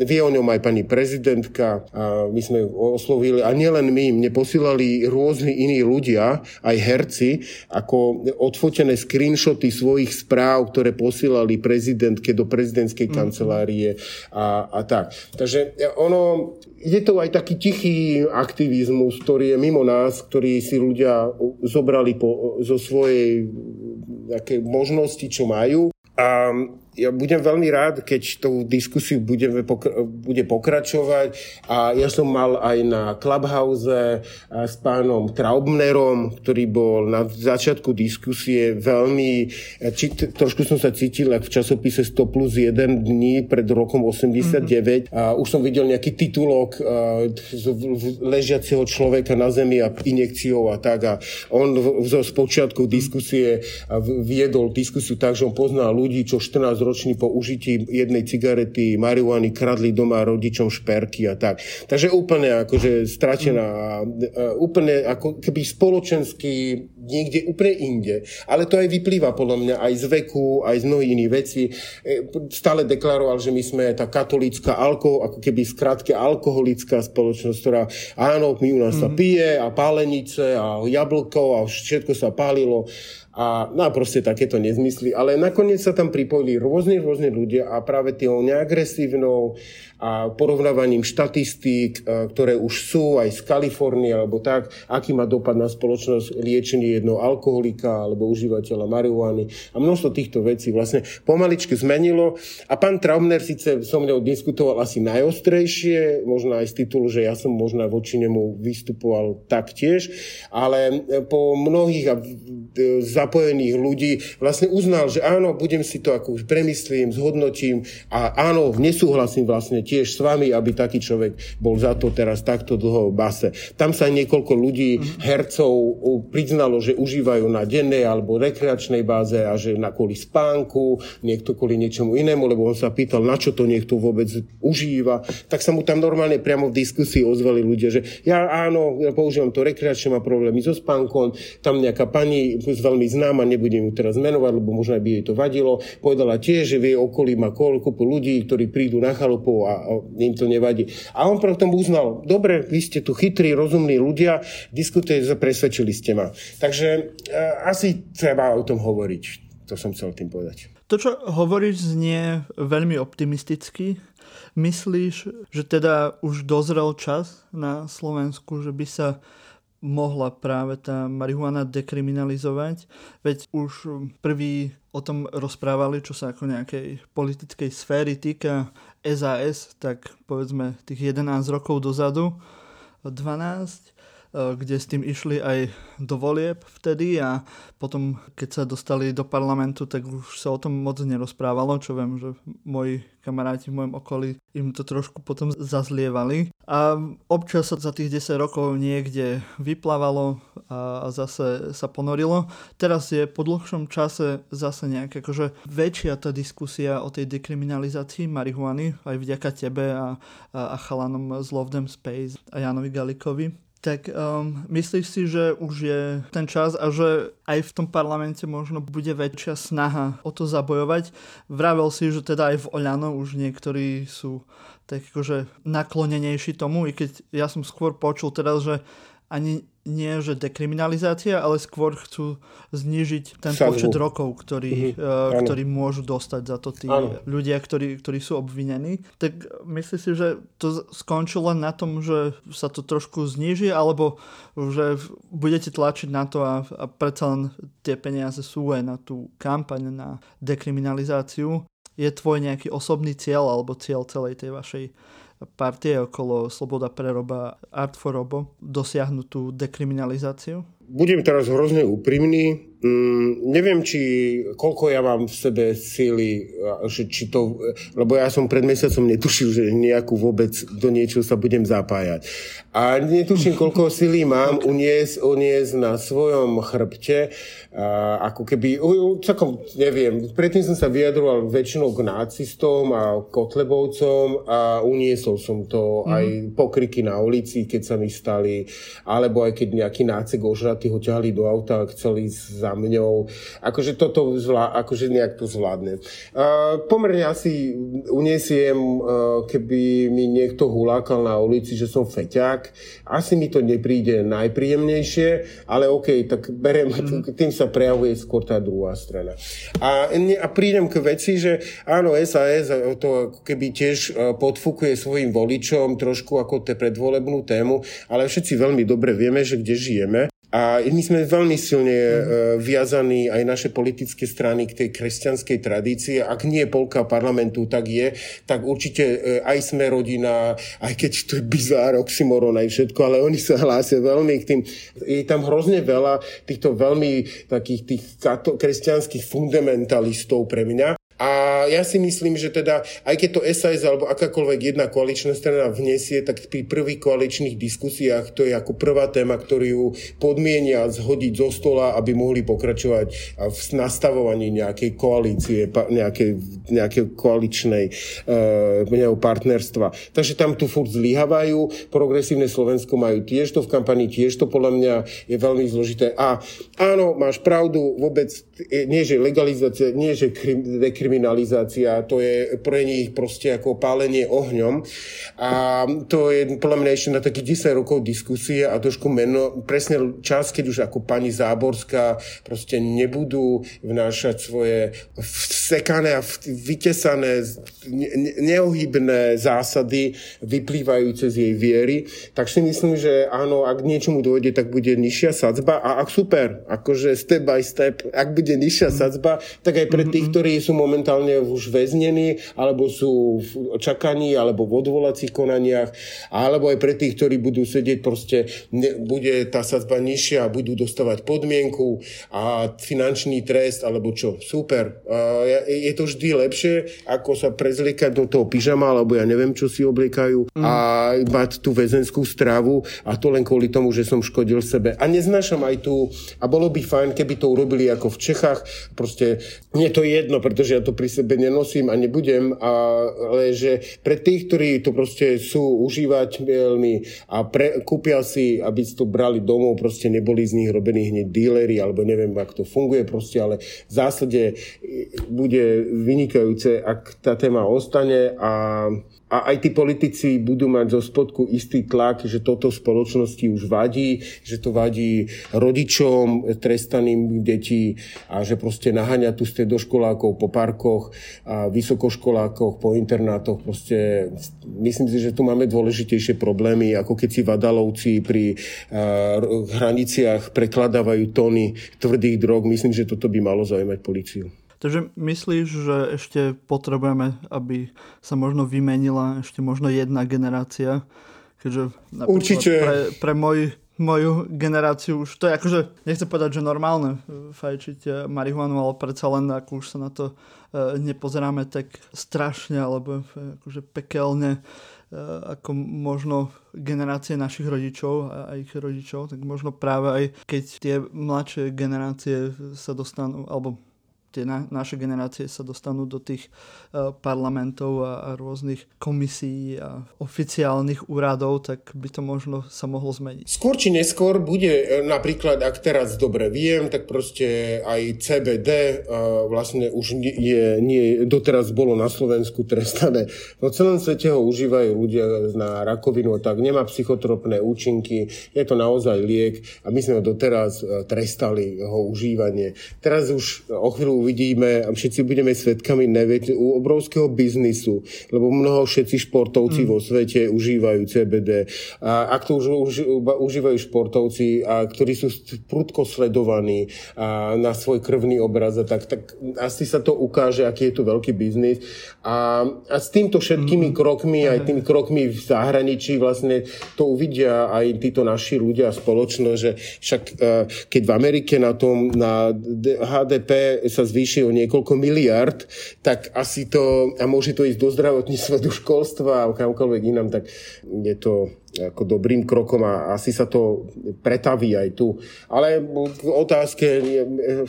B: vie o ňom aj pani prezidentka a my sme oslovili, a nielen my, mne posílali rôzni iní ľudia, aj herci, ako odfotené screenshoty svojich správ, ktoré posielali prezidentke do prezidentskej mhm. kancelárie a, a tak. Takže ono, je to aj taký tichý aktivizmus, ktorý je mimo nás, ktorý si ľudia zobrali po, zo svojej možnosti, čo majú. A ja budem veľmi rád, keď tú diskusiu budeme pokra- bude pokračovať. A ja som mal aj na Clubhouse s pánom Traubnerom, ktorý bol na začiatku diskusie veľmi, či, trošku som sa cítil v časopise 100 plus 1 dní pred rokom 89 mm-hmm. a už som videl nejaký titulok ležiaceho človeka na zemi a injekciou a tak. A on zo spočiatku diskusie viedol diskusiu tak, že on pozná ľudí, čo 14 roční po užití jednej cigarety marihuany kradli doma rodičom šperky a tak. Takže úplne akože stratená, úplne ako keby spoločensky niekde úplne inde. Ale to aj vyplýva podľa mňa aj z veku, aj z mnohých iných vecí. E, stále deklaroval, že my sme tá katolícka alko, ako keby skratke alkoholická spoločnosť, ktorá áno, my u nás mm-hmm. sa mhm. pije a pálenice a jablko a všetko sa pálilo a, no a proste takéto nezmysly. Ale nakoniec sa tam pripojili rôzne, rôzne ľudia a práve tou neagresívnou a porovnávaním štatistík, e, ktoré už sú aj z Kalifornie alebo tak, aký má dopad na spoločnosť liečenie jedného alkoholika alebo užívateľa marihuany a množstvo týchto vecí vlastne pomaličky zmenilo. A pán Traumner síce so mnou diskutoval asi najostrejšie, možno aj z titulu, že ja som možno voči nemu vystupoval taktiež, ale po mnohých e, zapojených ľudí vlastne uznal, že áno, budem si to ako už premyslím, zhodnotím a áno, nesúhlasím vlastne tiež s vami, aby taký človek bol za to teraz takto dlho v base. Tam sa niekoľko ľudí, mm-hmm. hercov priznalo, že užívajú na dennej alebo rekreačnej báze a že na kvôli spánku, niekto kvôli niečomu inému, lebo on sa pýtal, na čo to niekto vôbec užíva. Tak sa mu tam normálne priamo v diskusii ozvali ľudia, že ja áno, ja používam to rekreačne, má problémy so spánkom, tam nejaká pani veľmi známa, nebudem ju teraz menovať, lebo možno by jej to vadilo, povedala tiež, že vie okolí má koľko ľudí, ktorí prídu na chalupu a im to nevadí. A on potom uznal, dobre, vy ste tu chytrí, rozumní ľudia, diskutujete, presvedčili ste ma. Takže e, asi treba o tom hovoriť. To som chcel tým povedať.
A: To, čo hovoríš, znie veľmi optimisticky. Myslíš, že teda už dozrel čas na Slovensku, že by sa mohla práve tá marihuana dekriminalizovať, veď už prví o tom rozprávali, čo sa ako nejakej politickej sféry týka SAS, tak povedzme tých 11 rokov dozadu, 12, Eh, kde s tým išli aj do volieb vtedy a potom, keď sa dostali do parlamentu, tak už sa o tom moc nerozprávalo, čo viem, že moji kamaráti v mojom okolí im to trošku potom zazlievali. A občas sa za tých 10 rokov niekde vyplávalo a zase sa ponorilo. Teraz je po dlhšom čase zase nejaká akože väčšia tá diskusia o tej dekriminalizácii marihuany, aj vďaka tebe a, a, a chalanom z Love Them Space a Janovi Galikovi tak um, myslíš si, že už je ten čas a že aj v tom parlamente možno bude väčšia snaha o to zabojovať? Vravel si, že teda aj v Oľano už niektorí sú tak akože naklonenejší tomu, i keď ja som skôr počul teraz, že ani nie že dekriminalizácia, ale skôr chcú znižiť ten Sadhu. počet rokov, ktorý, mm-hmm. uh, ktorý môžu dostať za to tí ano. ľudia, ktorí, ktorí sú obvinení. Tak myslíš si, že to skončilo len na tom, že sa to trošku zniží, alebo že budete tlačiť na to a, a predsa len tie peniaze sú aj na tú kampaň na dekriminalizáciu. Je tvoj nejaký osobný cieľ alebo cieľ celej tej vašej partie okolo Sloboda preroba Art for Robo dosiahnuť tú dekriminalizáciu?
B: Budem teraz hrozne úprimný. Mm, neviem, či koľko ja mám v sebe síly, že či to, lebo ja som pred mesiacom netušil, že nejakú vôbec do niečo sa budem zapájať. A netuším, koľko síly mám uniesť, uniesť na svojom chrbte, a ako keby, celkom neviem, predtým som sa vyjadroval väčšinou k nácistom a kotlebovcom a uniesol som to mm. aj pokriky na ulici, keď sa mi stali, alebo aj keď nejaký nácek ožratý ho ťahali do auta a chceli za za mňou. Akože toto zvlá, akože nejak to zvládne. Uh, pomerne asi uniesiem, uh, keby mi niekto hulákal na ulici, že som feťák. Asi mi to nepríde najpríjemnejšie, ale OK, tak berem, mm. tým sa prejavuje skôr tá druhá strana. A, a prídem k veci, že áno, SAS to keby tiež podfúkuje svojim voličom trošku ako te predvolebnú tému, ale všetci veľmi dobre vieme, že kde žijeme a my sme veľmi silne mm. viazaní aj naše politické strany k tej kresťanskej tradícii. Ak nie polka parlamentu, tak je. Tak určite e, aj sme rodina, aj keď to je bizár, oxymoron aj všetko, ale oni sa hlásia veľmi k tým. Je tam hrozne veľa týchto veľmi takých tých kresťanských fundamentalistov pre mňa. A ja si myslím, že teda, aj keď to SAS alebo akákoľvek jedna koaličná strana vnesie, tak pri prvých koaličných diskusiách to je ako prvá téma, ktorú ju podmienia zhodiť zo stola, aby mohli pokračovať v nastavovaní nejakej koalície, nejakej, nejakej koaličnej uh, partnerstva. Takže tam tu furt zlyhávajú. Progresívne Slovensko majú tiež to v kampani, tiež to podľa mňa je veľmi zložité. A áno, máš pravdu, vôbec nie, že legalizácia, nie, že dekriminalizácia, dekriminalizácia, to je pre nich proste ako pálenie ohňom. A to je podľa mňa ešte na takých 10 rokov diskusie a trošku meno, presne čas, keď už ako pani Záborská proste nebudú vnášať svoje vsekané a vytesané, neohybné zásady vyplývajúce z jej viery, tak si myslím, že áno, ak niečomu dôjde, tak bude nižšia sadzba. A ak super, akože step by step, ak bude nižšia sadzba, tak aj pre tých, ktorí sú momentálne momentálne už väznení, alebo sú v čakaní, alebo v odvolacích konaniach, alebo aj pre tých, ktorí budú sedieť, proste ne, bude tá sadzba nižšia a budú dostávať podmienku a finančný trest, alebo čo. Super. Je to vždy lepšie, ako sa prezliekať do toho pyžama, alebo ja neviem, čo si obliekajú mm. a mať tú väzenskú stravu a to len kvôli tomu, že som škodil sebe. A neznášam aj tu, a bolo by fajn, keby to urobili ako v Čechách, proste mne to je jedno, pretože ja to pri sebe nenosím a nebudem, ale že pre tých, ktorí to proste sú užívateľmi a pre, kúpia si, aby si to brali domov, proste neboli z nich robení hneď dílery, alebo neviem, ako to funguje proste, ale v zásade bude vynikajúce, ak tá téma ostane a a aj tí politici budú mať zo spodku istý tlak, že toto spoločnosti už vadí, že to vadí rodičom trestaným detí a že proste naháňa tu stredoškolákov po parkoch a vysokoškolákoch po internátoch. Proste myslím si, že tu máme dôležitejšie problémy, ako keď si vadalovci pri uh, hraniciach prekladávajú tóny tvrdých drog. Myslím, že toto by malo zaujímať policiu.
A: Takže myslíš, že ešte potrebujeme, aby sa možno vymenila ešte možno jedna generácia? Keďže
B: Určite.
A: Pre, pre môj, moju generáciu už to je akože, nechcem povedať, že normálne e, fajčiť e, marihuanu, ale predsa len ako už sa na to e, nepozeráme tak strašne alebo akože pekelne ako možno generácie našich rodičov a ich rodičov, tak možno práve aj keď tie mladšie generácie sa dostanú, alebo tie na, naše generácie sa dostanú do tých uh, parlamentov a, a rôznych komisí a oficiálnych úradov, tak by to možno sa mohlo zmeniť.
B: Skôr či neskôr bude e, napríklad, ak teraz dobre viem, tak proste aj CBD uh, e, vlastne už nie, nie, doteraz bolo na Slovensku trestané. No celom svete ho užívajú ľudia na rakovinu, tak nemá psychotropné účinky, je to naozaj liek a my sme ho doteraz trestali, ho užívanie. Teraz už o chvíľu uvidíme a všetci budeme svetkami u obrovského biznisu, lebo mnoho všetci športovci mm. vo svete užívajú CBD. A ak to už, už užívajú športovci, a ktorí sú prudko sledovaní a na svoj krvný obraz, tak, tak asi sa to ukáže, aký je to veľký biznis. A, a s týmto všetkými mm. krokmi, aj tými krokmi v zahraničí vlastne to uvidia aj títo naši ľudia spoločnosť, že však e, keď v Amerike na tom na HDP sa zvýši o niekoľko miliard, tak asi to, a môže to ísť do zdravotníctva, do školstva a kamkoľvek inám, tak je to ako dobrým krokom a asi sa to pretaví aj tu. Ale k otázke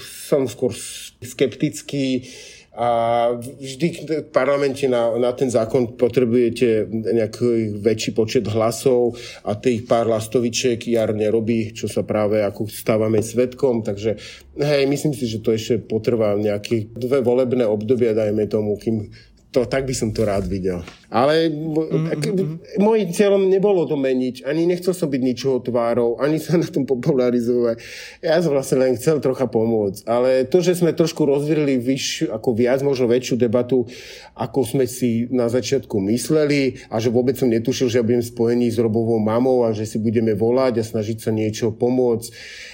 B: som skôr skeptický, a vždy v parlamente na, na ten zákon potrebujete nejaký väčší počet hlasov a tých pár lastovičiek jar nerobí, čo sa práve ako stávame svetkom, takže hej, myslím si, že to ešte potrvá nejaké dve volebné obdobia, dajme tomu, kým to, tak by som to rád videl. Ale mm-hmm. cieľom nebolo to meniť, ani nechcel som byť ničoho tvárou, ani sa na tom popularizovať. Ja som vlastne len chcel trocha pomôcť. Ale to, že sme trošku rozvirili vyš, ako viac, možno väčšiu debatu, ako sme si na začiatku mysleli a že vôbec som netušil, že ja budem spojený s Robovou mamou a že si budeme volať a snažiť sa niečo pomôcť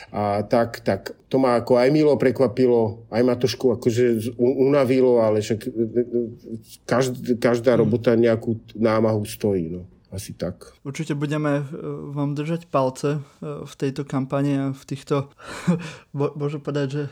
B: a tak, tak to ma ako aj milo prekvapilo, aj ma trošku akože unavilo, ale však e, e, každá, každá hmm. robota nejakú námahu stojí. No. Asi tak.
A: Určite budeme e, vám držať palce v tejto kampani a v týchto, môžem povedať, že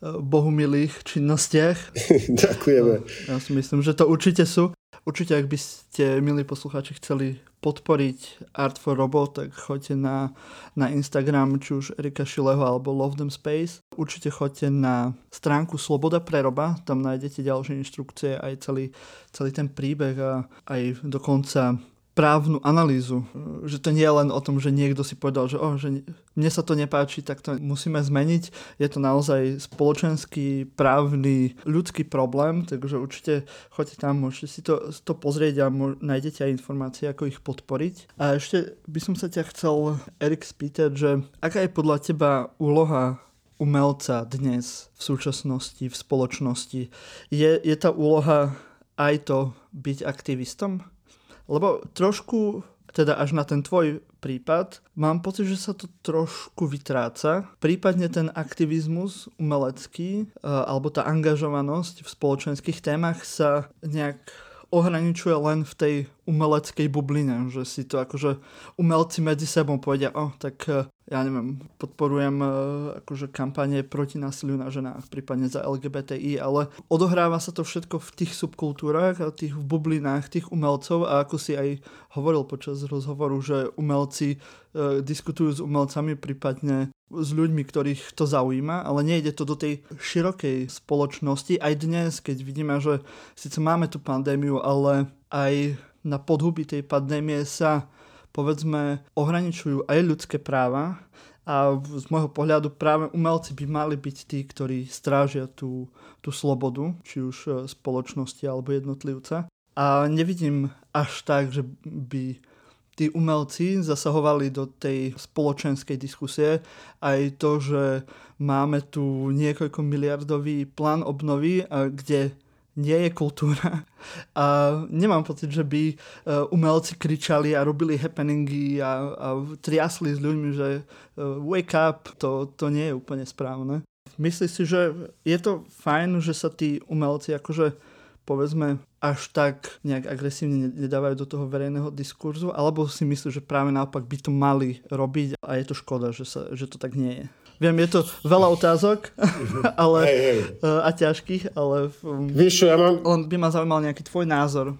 A: bohumilých činnostiach.
B: Ďakujeme.
A: Ja si myslím, že to určite sú. Určite, ak by ste, milí poslucháči, chceli podporiť Art for Robot, tak choďte na, na Instagram, či už Erika Šileho alebo Love Them Space. Určite choďte na stránku Sloboda pre roba, tam nájdete ďalšie inštrukcie, aj celý, celý ten príbeh a aj dokonca právnu analýzu. Že to nie je len o tom, že niekto si povedal, že, oh, že mne sa to nepáči, tak to musíme zmeniť. Je to naozaj spoločenský, právny, ľudský problém, takže určite choďte tam, môžete si to, to pozrieť a nájdete aj informácie, ako ich podporiť. A ešte by som sa ťa chcel, Erik, spýtať, že aká je podľa teba úloha umelca dnes v súčasnosti, v spoločnosti? Je, je tá úloha aj to byť aktivistom? Lebo trošku, teda až na ten tvoj prípad. Mám pocit, že sa to trošku vytráca. Prípadne ten aktivizmus umelecký alebo tá angažovanosť v spoločenských témach sa nejak ohraničuje len v tej umeleckej bubline, že si to akože umelci medzi sebou povedia, oh, tak eh, ja neviem, podporujem uh, akože kampanie proti násiliu na ženách, prípadne za LGBTI, ale odohráva sa to všetko v tých subkultúrach a tých bublinách tých umelcov. A ako si aj hovoril počas rozhovoru, že umelci uh, diskutujú s umelcami, prípadne s ľuďmi, ktorých to zaujíma, ale nejde to do tej širokej spoločnosti. Aj dnes, keď vidíme, že síce máme tú pandémiu, ale aj na podhuby tej pandémie sa povedzme ohraničujú aj ľudské práva a z môjho pohľadu práve umelci by mali byť tí, ktorí strážia tú, tú slobodu, či už e, spoločnosti alebo jednotlivca. A nevidím až tak, že by tí umelci zasahovali do tej spoločenskej diskusie. Aj to, že máme tu niekoľko miliardový plán obnovy, kde nie je kultúra. A nemám pocit, že by e, umelci kričali a robili happeningy a, a triasli s ľuďmi, že e, wake up, to, to nie je úplne správne. Myslíš si, že je to fajn, že sa tí umelci akože povedzme až tak nejak agresívne nedávajú do toho verejného diskurzu, alebo si myslíš, že práve naopak by to mali robiť a je to škoda, že, sa, že to tak nie je? Viem, je to veľa otázok ale, hey, hey. a ťažkých, ale
B: Víš čo, ja mám...
A: len by ma zaujímal nejaký tvoj názor.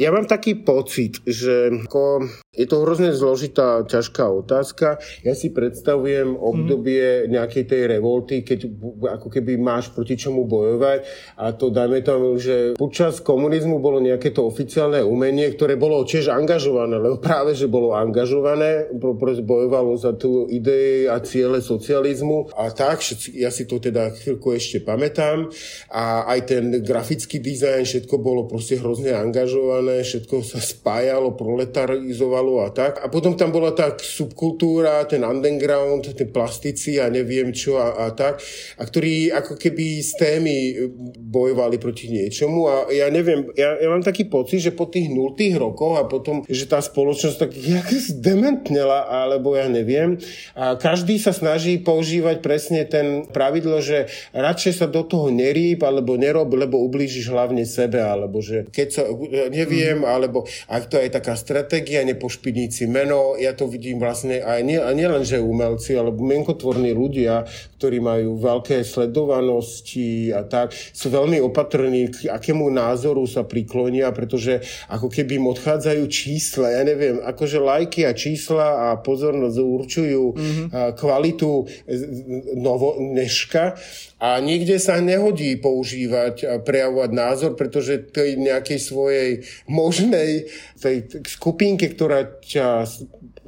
B: Ja mám taký pocit, že ako je to hrozne zložitá, ťažká otázka. Ja si predstavujem obdobie mm. nejakej tej revolty, keď ako keby máš proti čomu bojovať a to dajme tam, že počas komunizmu bolo nejaké to oficiálne umenie, ktoré bolo tiež angažované, lebo práve, že bolo angažované, bojovalo za tú idei a ciele socializmu socializmu a tak, ja si to teda chvíľku ešte pamätám a aj ten grafický dizajn, všetko bolo proste hrozne angažované, všetko sa spájalo, proletarizovalo a tak. A potom tam bola tá subkultúra, ten underground, ten plastici a neviem čo a, a tak, a ktorí ako keby z témy bojovali proti niečomu a ja neviem, ja, ja mám taký pocit, že po tých nultých rokoch a potom, že tá spoločnosť tak jak zdementnela, alebo ja neviem, a každý sa snaží použiť používať presne ten pravidlo, že radšej sa do toho nerýb alebo nerob, lebo ublížiš hlavne sebe, alebo že keď sa, neviem, mm. alebo ak to je taká stratégia, nepošpiniť si meno, ja to vidím vlastne aj nie, nie len, že umelci, alebo mienkotvorní ľudia, ktorí majú veľké sledovanosti a tak, sú veľmi opatrní, k akému názoru sa priklonia, pretože ako keby im odchádzajú čísla, ja neviem, akože lajky a čísla a pozornosť určujú mm-hmm. kvalitu novo, a nikde sa nehodí používať a prejavovať názor, pretože tej nejakej svojej možnej tej skupinke, ktorá ťa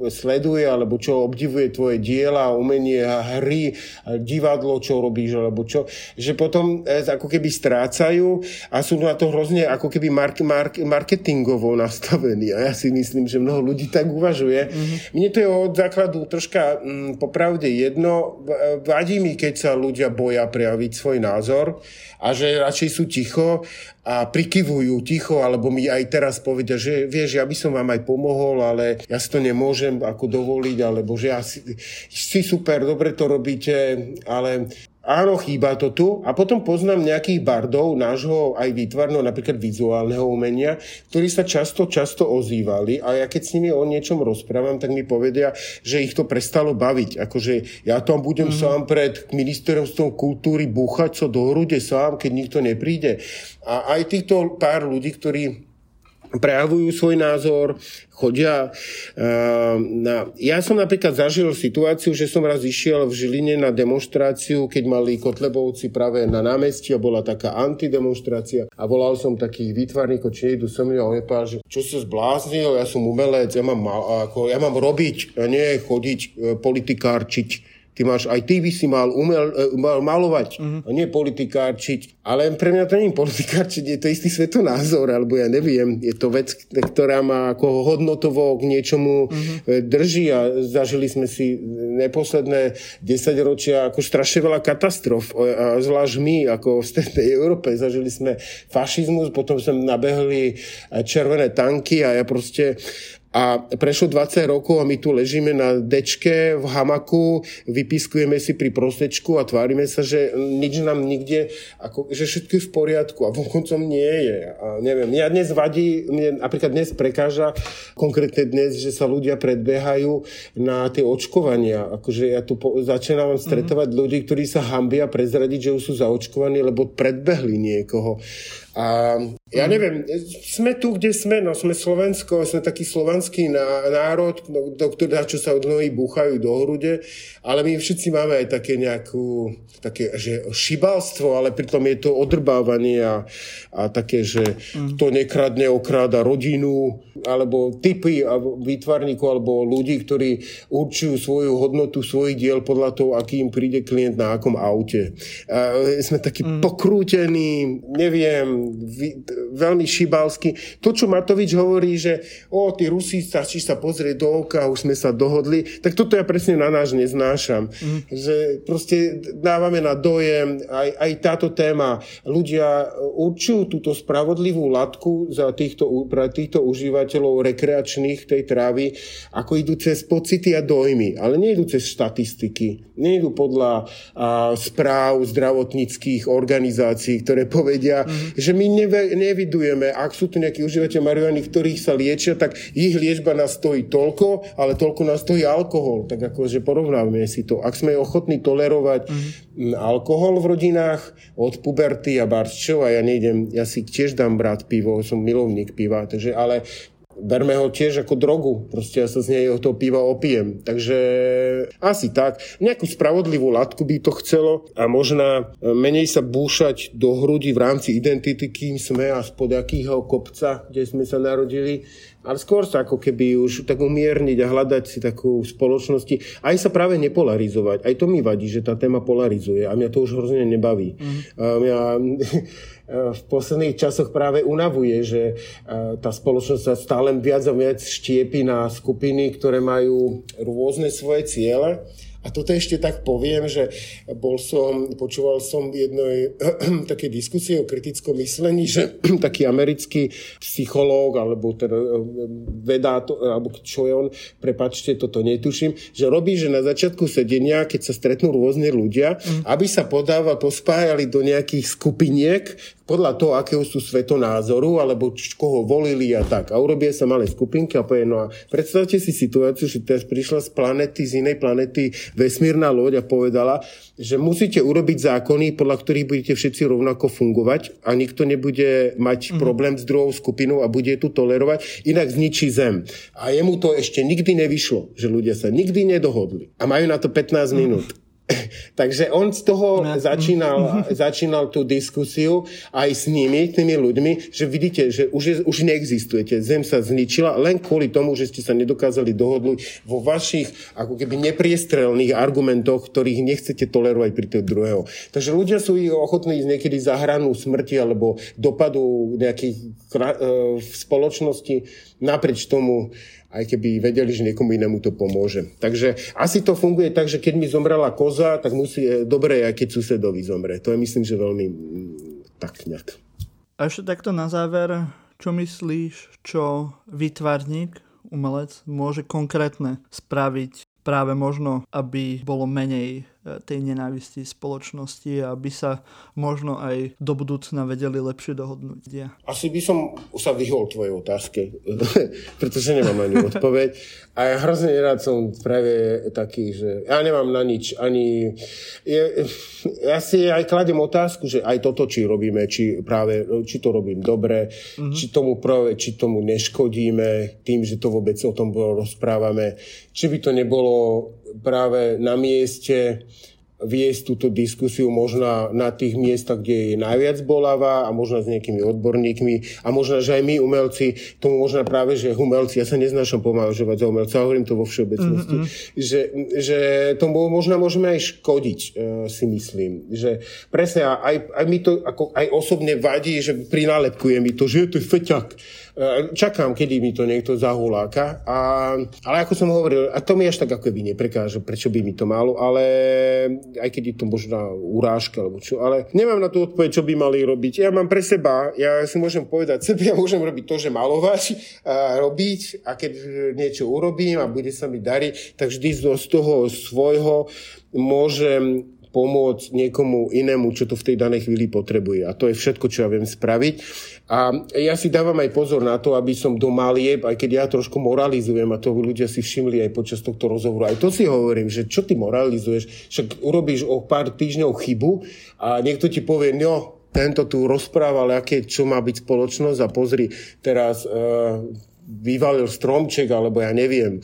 B: sleduje, alebo čo obdivuje tvoje diela, umenie hry, divadlo, čo robíš, alebo čo, že potom e, ako keby strácajú a sú na to hrozne ako keby mark, mark, marketingovo nastavení. A ja si myslím, že mnoho ľudí tak uvažuje. Mm-hmm. Mne to je od základu troška mm, popravde jedno. Vadí mi, keď sa ľudia boja prejaviť svoj názor a že radšej sú ticho a prikyvujú ticho, alebo mi aj teraz povedia, že vieš, ja by som vám aj pomohol, ale ja si to nemôžem ako dovoliť, alebo že ja si, si super, dobre to robíte, ale Áno, chýba to tu. A potom poznám nejakých bardov nášho aj výtvarného, napríklad vizuálneho umenia, ktorí sa často, často ozývali a ja keď s nimi o niečom rozprávam, tak mi povedia, že ich to prestalo baviť. Akože ja tam budem mm. sám pred ministerstvom kultúry búchať sa do hrude sám, keď nikto nepríde. A aj týchto pár ľudí, ktorí prejavujú svoj názor, chodia uh, na... Ja som napríklad zažil situáciu, že som raz išiel v Žiline na demonstráciu, keď mali Kotlebovci práve na námestí a bola taká antidemonstrácia a volal som takých výtvarníkov, či nejdu so mnou. A on že čo sa zbláznil, ja som umelec, ja mám, mal, ako, ja mám robiť, a nie chodiť, e, politikárčiť Ty máš, aj ty by si mal, umel, e, mal malovať uh-huh. a nie politikárčiť. Ale pre mňa to nie je politikárčiť, je to istý svetonázor, alebo ja neviem. Je to vec, ktorá ma ako hodnotovo k niečomu uh-huh. drží a zažili sme si neposledné 10 ročia ako strašne veľa katastrof. A zvlášť my, ako v strednej Európe, zažili sme fašizmus, potom sme nabehli červené tanky a ja proste A prešlo 20 rokov a my tu ležíme na dečke v hamaku, vypiskujeme si pri prostečku a tvárime sa, že nič nám nikde, ako, že všetko je v poriadku a vonkoncom nie je. A neviem, ja dnes vadí, mne napríklad dnes prekáža, konkrétne dnes, že sa ľudia predbehajú na tie očkovania. Akože ja tu po, začínam stretovať mm-hmm. ľudí, ktorí sa hambia prezradiť, že už sú zaočkovaní, lebo predbehli niekoho. A ja mhm. neviem, sme tu, kde sme, no sme Slovensko, sme taký slovanský národ, no, do ktorého čo sa od nohy búchajú do hrude, ale my všetci máme aj také nejakú, také, že šibalstvo, ale pritom je to odrbávanie a, a také, že mm. to nekradne, okráda rodinu, alebo typy výtvarníkov, alebo ľudí, ktorí určujú svoju hodnotu svojich diel podľa toho, aký im príde klient na akom aute. A sme takí mm. pokrútení, neviem, veľmi šibalsky. To, čo Matovič hovorí, že o, tí Rusi, stačí sa pozrieť do oka, už sme sa dohodli, tak toto ja presne na náš neznášam. Mm. Že proste dávame na dojem, aj, aj táto téma, ľudia určujú túto spravodlivú latku za týchto, pre týchto užívateľov rekreačných tej trávy, ako idú cez pocity a dojmy, ale nejdu cez štatistiky, nejdu podľa a, správ zdravotníckých organizácií, ktoré povedia, mm. že my neve, nevidujeme, ak sú tu nejakí užívateľ marihuany, ktorých sa liečia, tak ich liečba nás stojí toľko, ale toľko nás stojí alkohol. Tak akože porovnáme si to. Ak sme ochotní tolerovať mm-hmm. alkohol v rodinách od puberty a barčov, a ja nejdem, ja si tiež dám brať pivo, som milovník piva, takže, ale berme ho tiež ako drogu. Proste ja sa z nej toho piva opijem. Takže asi tak. Nejakú spravodlivú latku by to chcelo a možná menej sa búšať do hrudi v rámci identity, kým sme a spod akého kopca, kde sme sa narodili ale skôr sa ako keby už tak umierniť a hľadať si takú spoločnosti. Aj sa práve nepolarizovať. Aj to mi vadí, že tá téma polarizuje a mňa to už hrozne nebaví. Mm. Mňa v posledných časoch práve unavuje, že tá spoločnosť sa stále viac a viac štiepi na skupiny, ktoré majú rôzne svoje ciele a toto ešte tak poviem, že bol som, počúval som v jednej také diskusie o kritickom myslení, že taký americký psychológ, alebo teda e, vedá to, alebo čo je on, prepačte, toto netuším, že robí, že na začiatku sedenia, keď sa stretnú rôzne ľudia, mm. aby sa podáva, pospájali do nejakých skupiniek, podľa toho, akého sú svetonázoru, alebo koho volili a tak. A urobia sa malé skupinky a povie, no a predstavte si situáciu, že teraz prišla z planety, z inej planety vesmírna loď a povedala, že musíte urobiť zákony, podľa ktorých budete všetci rovnako fungovať a nikto nebude mať mm-hmm. problém s druhou skupinou a bude tu tolerovať, inak zničí Zem. A jemu to ešte nikdy nevyšlo, že ľudia sa nikdy nedohodli. A majú na to 15 minút. Mm-hmm. Takže on z toho začínal, začínal tú diskusiu aj s nimi, tými ľuďmi, že vidíte, že už, je, už neexistujete. Zem sa zničila len kvôli tomu, že ste sa nedokázali dohodnúť vo vašich ako keby nepriestrelných argumentoch, ktorých nechcete tolerovať pri toho druhého. Takže ľudia sú ochotní ísť niekedy za hranu smrti alebo dopadu nejakých e, v spoločnosti naprieč tomu, aj keby vedeli, že niekomu inému to pomôže. Takže asi to funguje tak, že keď mi zomrela koza, tak musí, e, dobre aj keď susedovi zomre. To je myslím, že veľmi mm, tak nejak.
A: A ešte takto na záver, čo myslíš, čo vytvarník, umelec, môže konkrétne spraviť práve možno, aby bolo menej tej nenávisti spoločnosti, aby sa možno aj do budúcna vedeli lepšie dohodnúť. Ja.
B: Asi by som sa vyhol tvojej otázke, pretože nemám ani odpoveď. A ja hrozne rád som práve taký, že ja nemám na nič ani... Je, ja si aj kladem otázku, že aj toto, či robíme, či práve, či to robím dobre, mm-hmm. či tomu práve, či tomu neškodíme tým, že to vôbec o tom rozprávame, či by to nebolo práve na mieste viesť túto diskusiu možno na tých miestach, kde je najviac bolavá a možno s nejakými odborníkmi a možno, že aj my umelci, tomu možno práve, že umelci, ja sa neznášam pomážovať za umelca, hovorím to vo všeobecnosti, mm-hmm. že, že tomu možno môžeme aj škodiť, uh, si myslím. Že presne, aj, aj mi to ako, aj osobne vadí, že prinálepkuje mi to, že je to feťak E, čakám, kedy mi to niekto zahuláka. A, ale ako som hovoril, a to mi až tak ako by neprekáže, prečo by mi to malo, ale aj keď je to možná urážka alebo čo, ale nemám na to odpoveď, čo by mali robiť. Ja mám pre seba, ja si môžem povedať sebe, ja môžem robiť to, že malovať a robiť a keď niečo urobím a bude sa mi dariť, tak vždy z toho svojho môžem pomôcť niekomu inému, čo to v tej danej chvíli potrebuje. A to je všetko, čo ja viem spraviť. A ja si dávam aj pozor na to, aby som do malieb, aj keď ja trošku moralizujem, a to ľudia si všimli aj počas tohto rozhovoru, aj to si hovorím, že čo ty moralizuješ, však urobíš o pár týždňov chybu a niekto ti povie, no, tento tu rozprával, aké, čo má byť spoločnosť a pozri, teraz uh, vyvalil stromček, alebo ja neviem,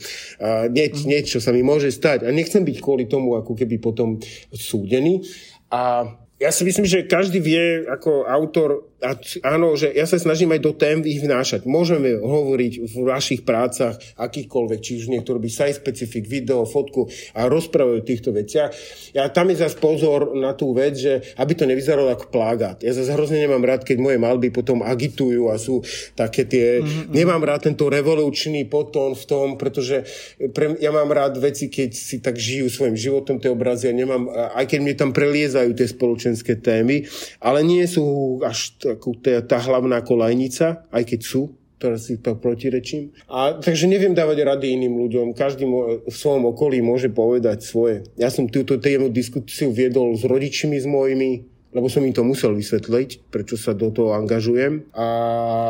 B: nieč, mhm. niečo sa mi môže stať. A nechcem byť kvôli tomu ako keby potom súdený. A ja si myslím, že každý vie ako autor a áno, že ja sa snažím aj do tém ich vnášať. Môžeme hovoriť v vašich prácach akýchkoľvek, či už niekto robí site specific, video, fotku a rozprávajú o týchto veciach. Ja tam je zase pozor na tú vec, že aby to nevyzeralo ako plagát. Ja zase hrozne nemám rád, keď moje malby potom agitujú a sú také tie... Mm-hmm. Nemám rád tento revolučný potón v tom, pretože pre, ja mám rád veci, keď si tak žijú svojim životom tie obrazy a nemám, aj keď mi tam preliezajú tie spoločenské témy, ale nie sú až tá, hlavná kolajnica, aj keď sú, teraz si to protirečím. A, takže neviem dávať rady iným ľuďom. Každý v svojom okolí môže povedať svoje. Ja som túto tému diskusiu viedol s rodičmi s mojimi, lebo som im to musel vysvetliť, prečo sa do toho angažujem. A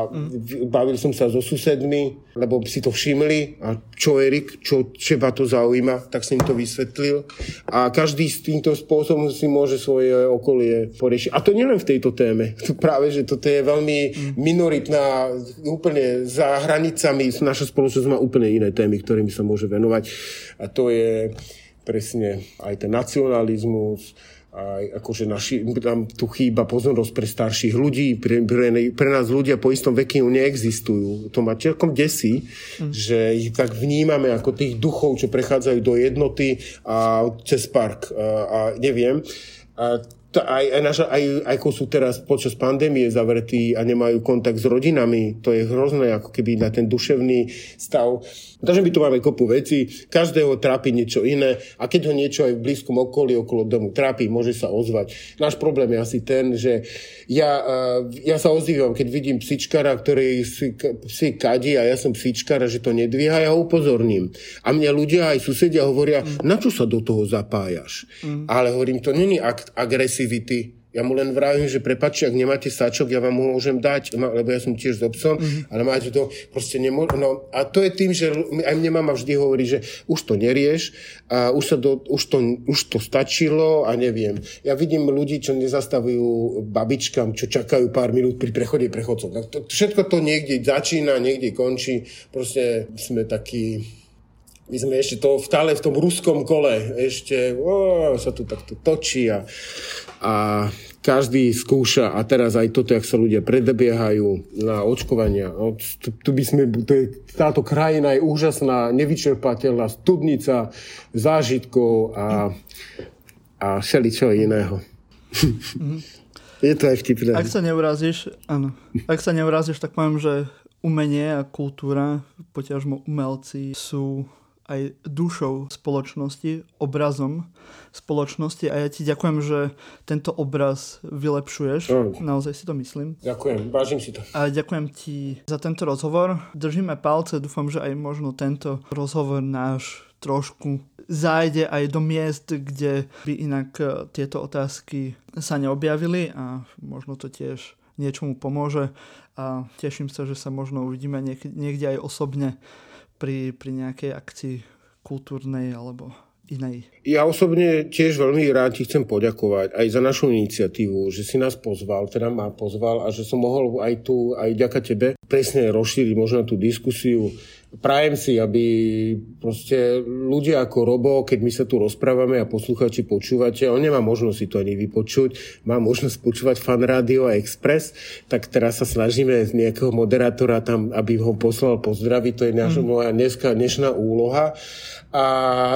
B: mm. bavil som sa so susedmi, lebo si to všimli a čo Erik, čo teba to zaujíma, tak som im to vysvetlil. A každý s týmto spôsobom si môže svoje okolie poriešiť. A to nielen v tejto téme. Práve, že toto je veľmi mm. minoritná, úplne za hranicami. Naša spoločnosť má úplne iné témy, ktorými sa môže venovať. A to je presne aj ten nacionalizmus, aj akože naši, tam tu chýba pozornosť pre starších ľudí, pre, pre, pre nás ľudia po istom veku neexistujú. To ma celkom desí, mm. že ich tak vnímame ako tých duchov, čo prechádzajú do jednoty a cez park a, a neviem. A aj, aj, naša, aj, aj ako sú teraz počas pandémie zavretí a nemajú kontakt s rodinami, to je hrozné ako keby na ten duševný stav. Takže my tu máme kopu veci, každého trápi niečo iné a keď ho niečo aj v blízkom okolí okolo domu trápi, môže sa ozvať. Náš problém je asi ten, že ja, ja sa ozývam, keď vidím psičkara, ktorý si, si kadí a ja som psičkara, že to nedvíha, ja ho upozorním. A mňa ľudia aj susedia hovoria, mm. na čo sa do toho zapájaš? Mm. Ale hovorím, to není akt agresivity, ja mu len vravím, že prepačte, ak nemáte sačok, ja vám ho môžem dať, lebo ja som tiež s obsom, mm-hmm. ale máte to proste nemôžem. No, a to je tým, že aj mne mama vždy hovorí, že už to nerieš, a už, sa do, už, to, už to stačilo a neviem. Ja vidím ľudí, čo nezastavujú babičkám, čo čakajú pár minút pri prechode prechodcov. To, všetko to niekde začína, niekde končí. Proste sme takí my sme ešte to stále v tom ruskom kole, ešte ó, sa tu takto točí a, a každý skúša a teraz aj toto, jak sa ľudia predbiehajú na očkovania. No, tu, tu by sme, to je, táto krajina je úžasná, nevyčerpateľná studnica zážitkov a, a všeličo iného. Mm-hmm. je to aj vtipné.
A: Ak sa neurazíš, áno. Ak sa neurazíš, tak poviem, že umenie a kultúra, poťažmo umelci, sú aj dušou spoločnosti, obrazom spoločnosti a ja ti ďakujem, že tento obraz vylepšuješ. Mm. Naozaj si to myslím.
B: Ďakujem, vážim si to.
A: A ďakujem ti za tento rozhovor. Držíme palce, dúfam, že aj možno tento rozhovor náš trošku zájde aj do miest, kde by inak e, tieto otázky sa neobjavili a možno to tiež niečomu pomôže a teším sa, že sa možno uvidíme niekde aj osobne pri, pri nejakej akcii kultúrnej alebo inej.
B: Ja osobne tiež veľmi rád ti chcem poďakovať aj za našu iniciatívu, že si nás pozval, teda ma pozval a že som mohol aj tu, aj ďaká tebe presne rozšíriť možno tú diskusiu prajem si, aby proste ľudia ako Robo, keď my sa tu rozprávame a posluchači počúvate, on nemá možnosť si to ani vypočuť, má možnosť počúvať fan rádio a Express, tak teraz sa snažíme z nejakého moderátora tam, aby ho poslal pozdraviť, to je naša mm. moja dneska dnešná úloha. A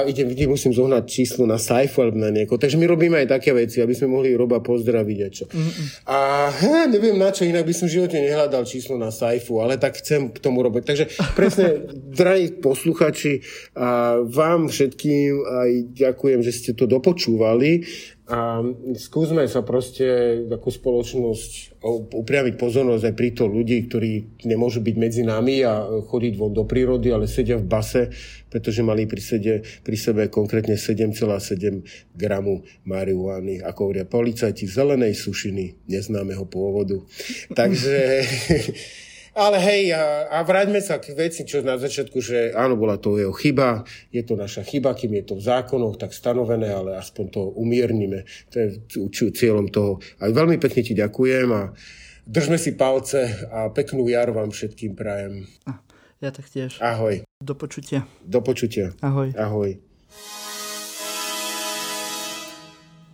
B: idem, vidím, musím zohnať číslo na Saifu alebo na nieko. Takže my robíme aj také veci, aby sme mohli Roba pozdraviť a čo. Mm-mm. A he, neviem na čo, inak by som v živote nehľadal číslo na Saifu, ale tak chcem k tomu robiť. Takže presne, drahí posluchači, a vám všetkým aj ďakujem, že ste to dopočúvali a skúsme sa proste ako spoločnosť upriamiť pozornosť aj pri to ľudí, ktorí nemôžu byť medzi nami a chodiť von do prírody, ale sedia v base, pretože mali pri, sede, pri sebe konkrétne 7,7 gramu marihuany. Ako hovoria policajti zelenej sušiny neznámeho pôvodu. Takže Ale hej, a, a vráťme sa k veci, čo na začiatku, že áno, bola to jeho chyba, je to naša chyba, kým je to v zákonoch tak stanovené, ale aspoň to umiernime. To je cieľom toho. A veľmi pekne ti ďakujem a držme si palce a peknú jar vám všetkým prajem.
A: Ja taktiež.
B: Ahoj.
A: Do počutia.
B: Do počutia.
A: Ahoj.
B: Ahoj.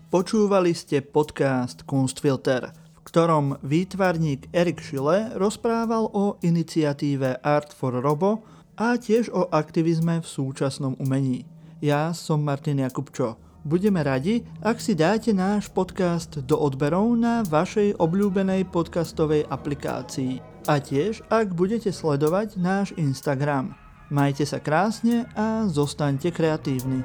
A: Počúvali ste podcast Kunstfilter ktorom výtvarník Erik Schille rozprával o iniciatíve Art for Robo a tiež o aktivizme v súčasnom umení. Ja som Martin Jakubčo. Budeme radi, ak si dáte náš podcast do odberov na vašej obľúbenej podcastovej aplikácii. A tiež, ak budete sledovať náš Instagram. Majte sa krásne a zostaňte kreatívni.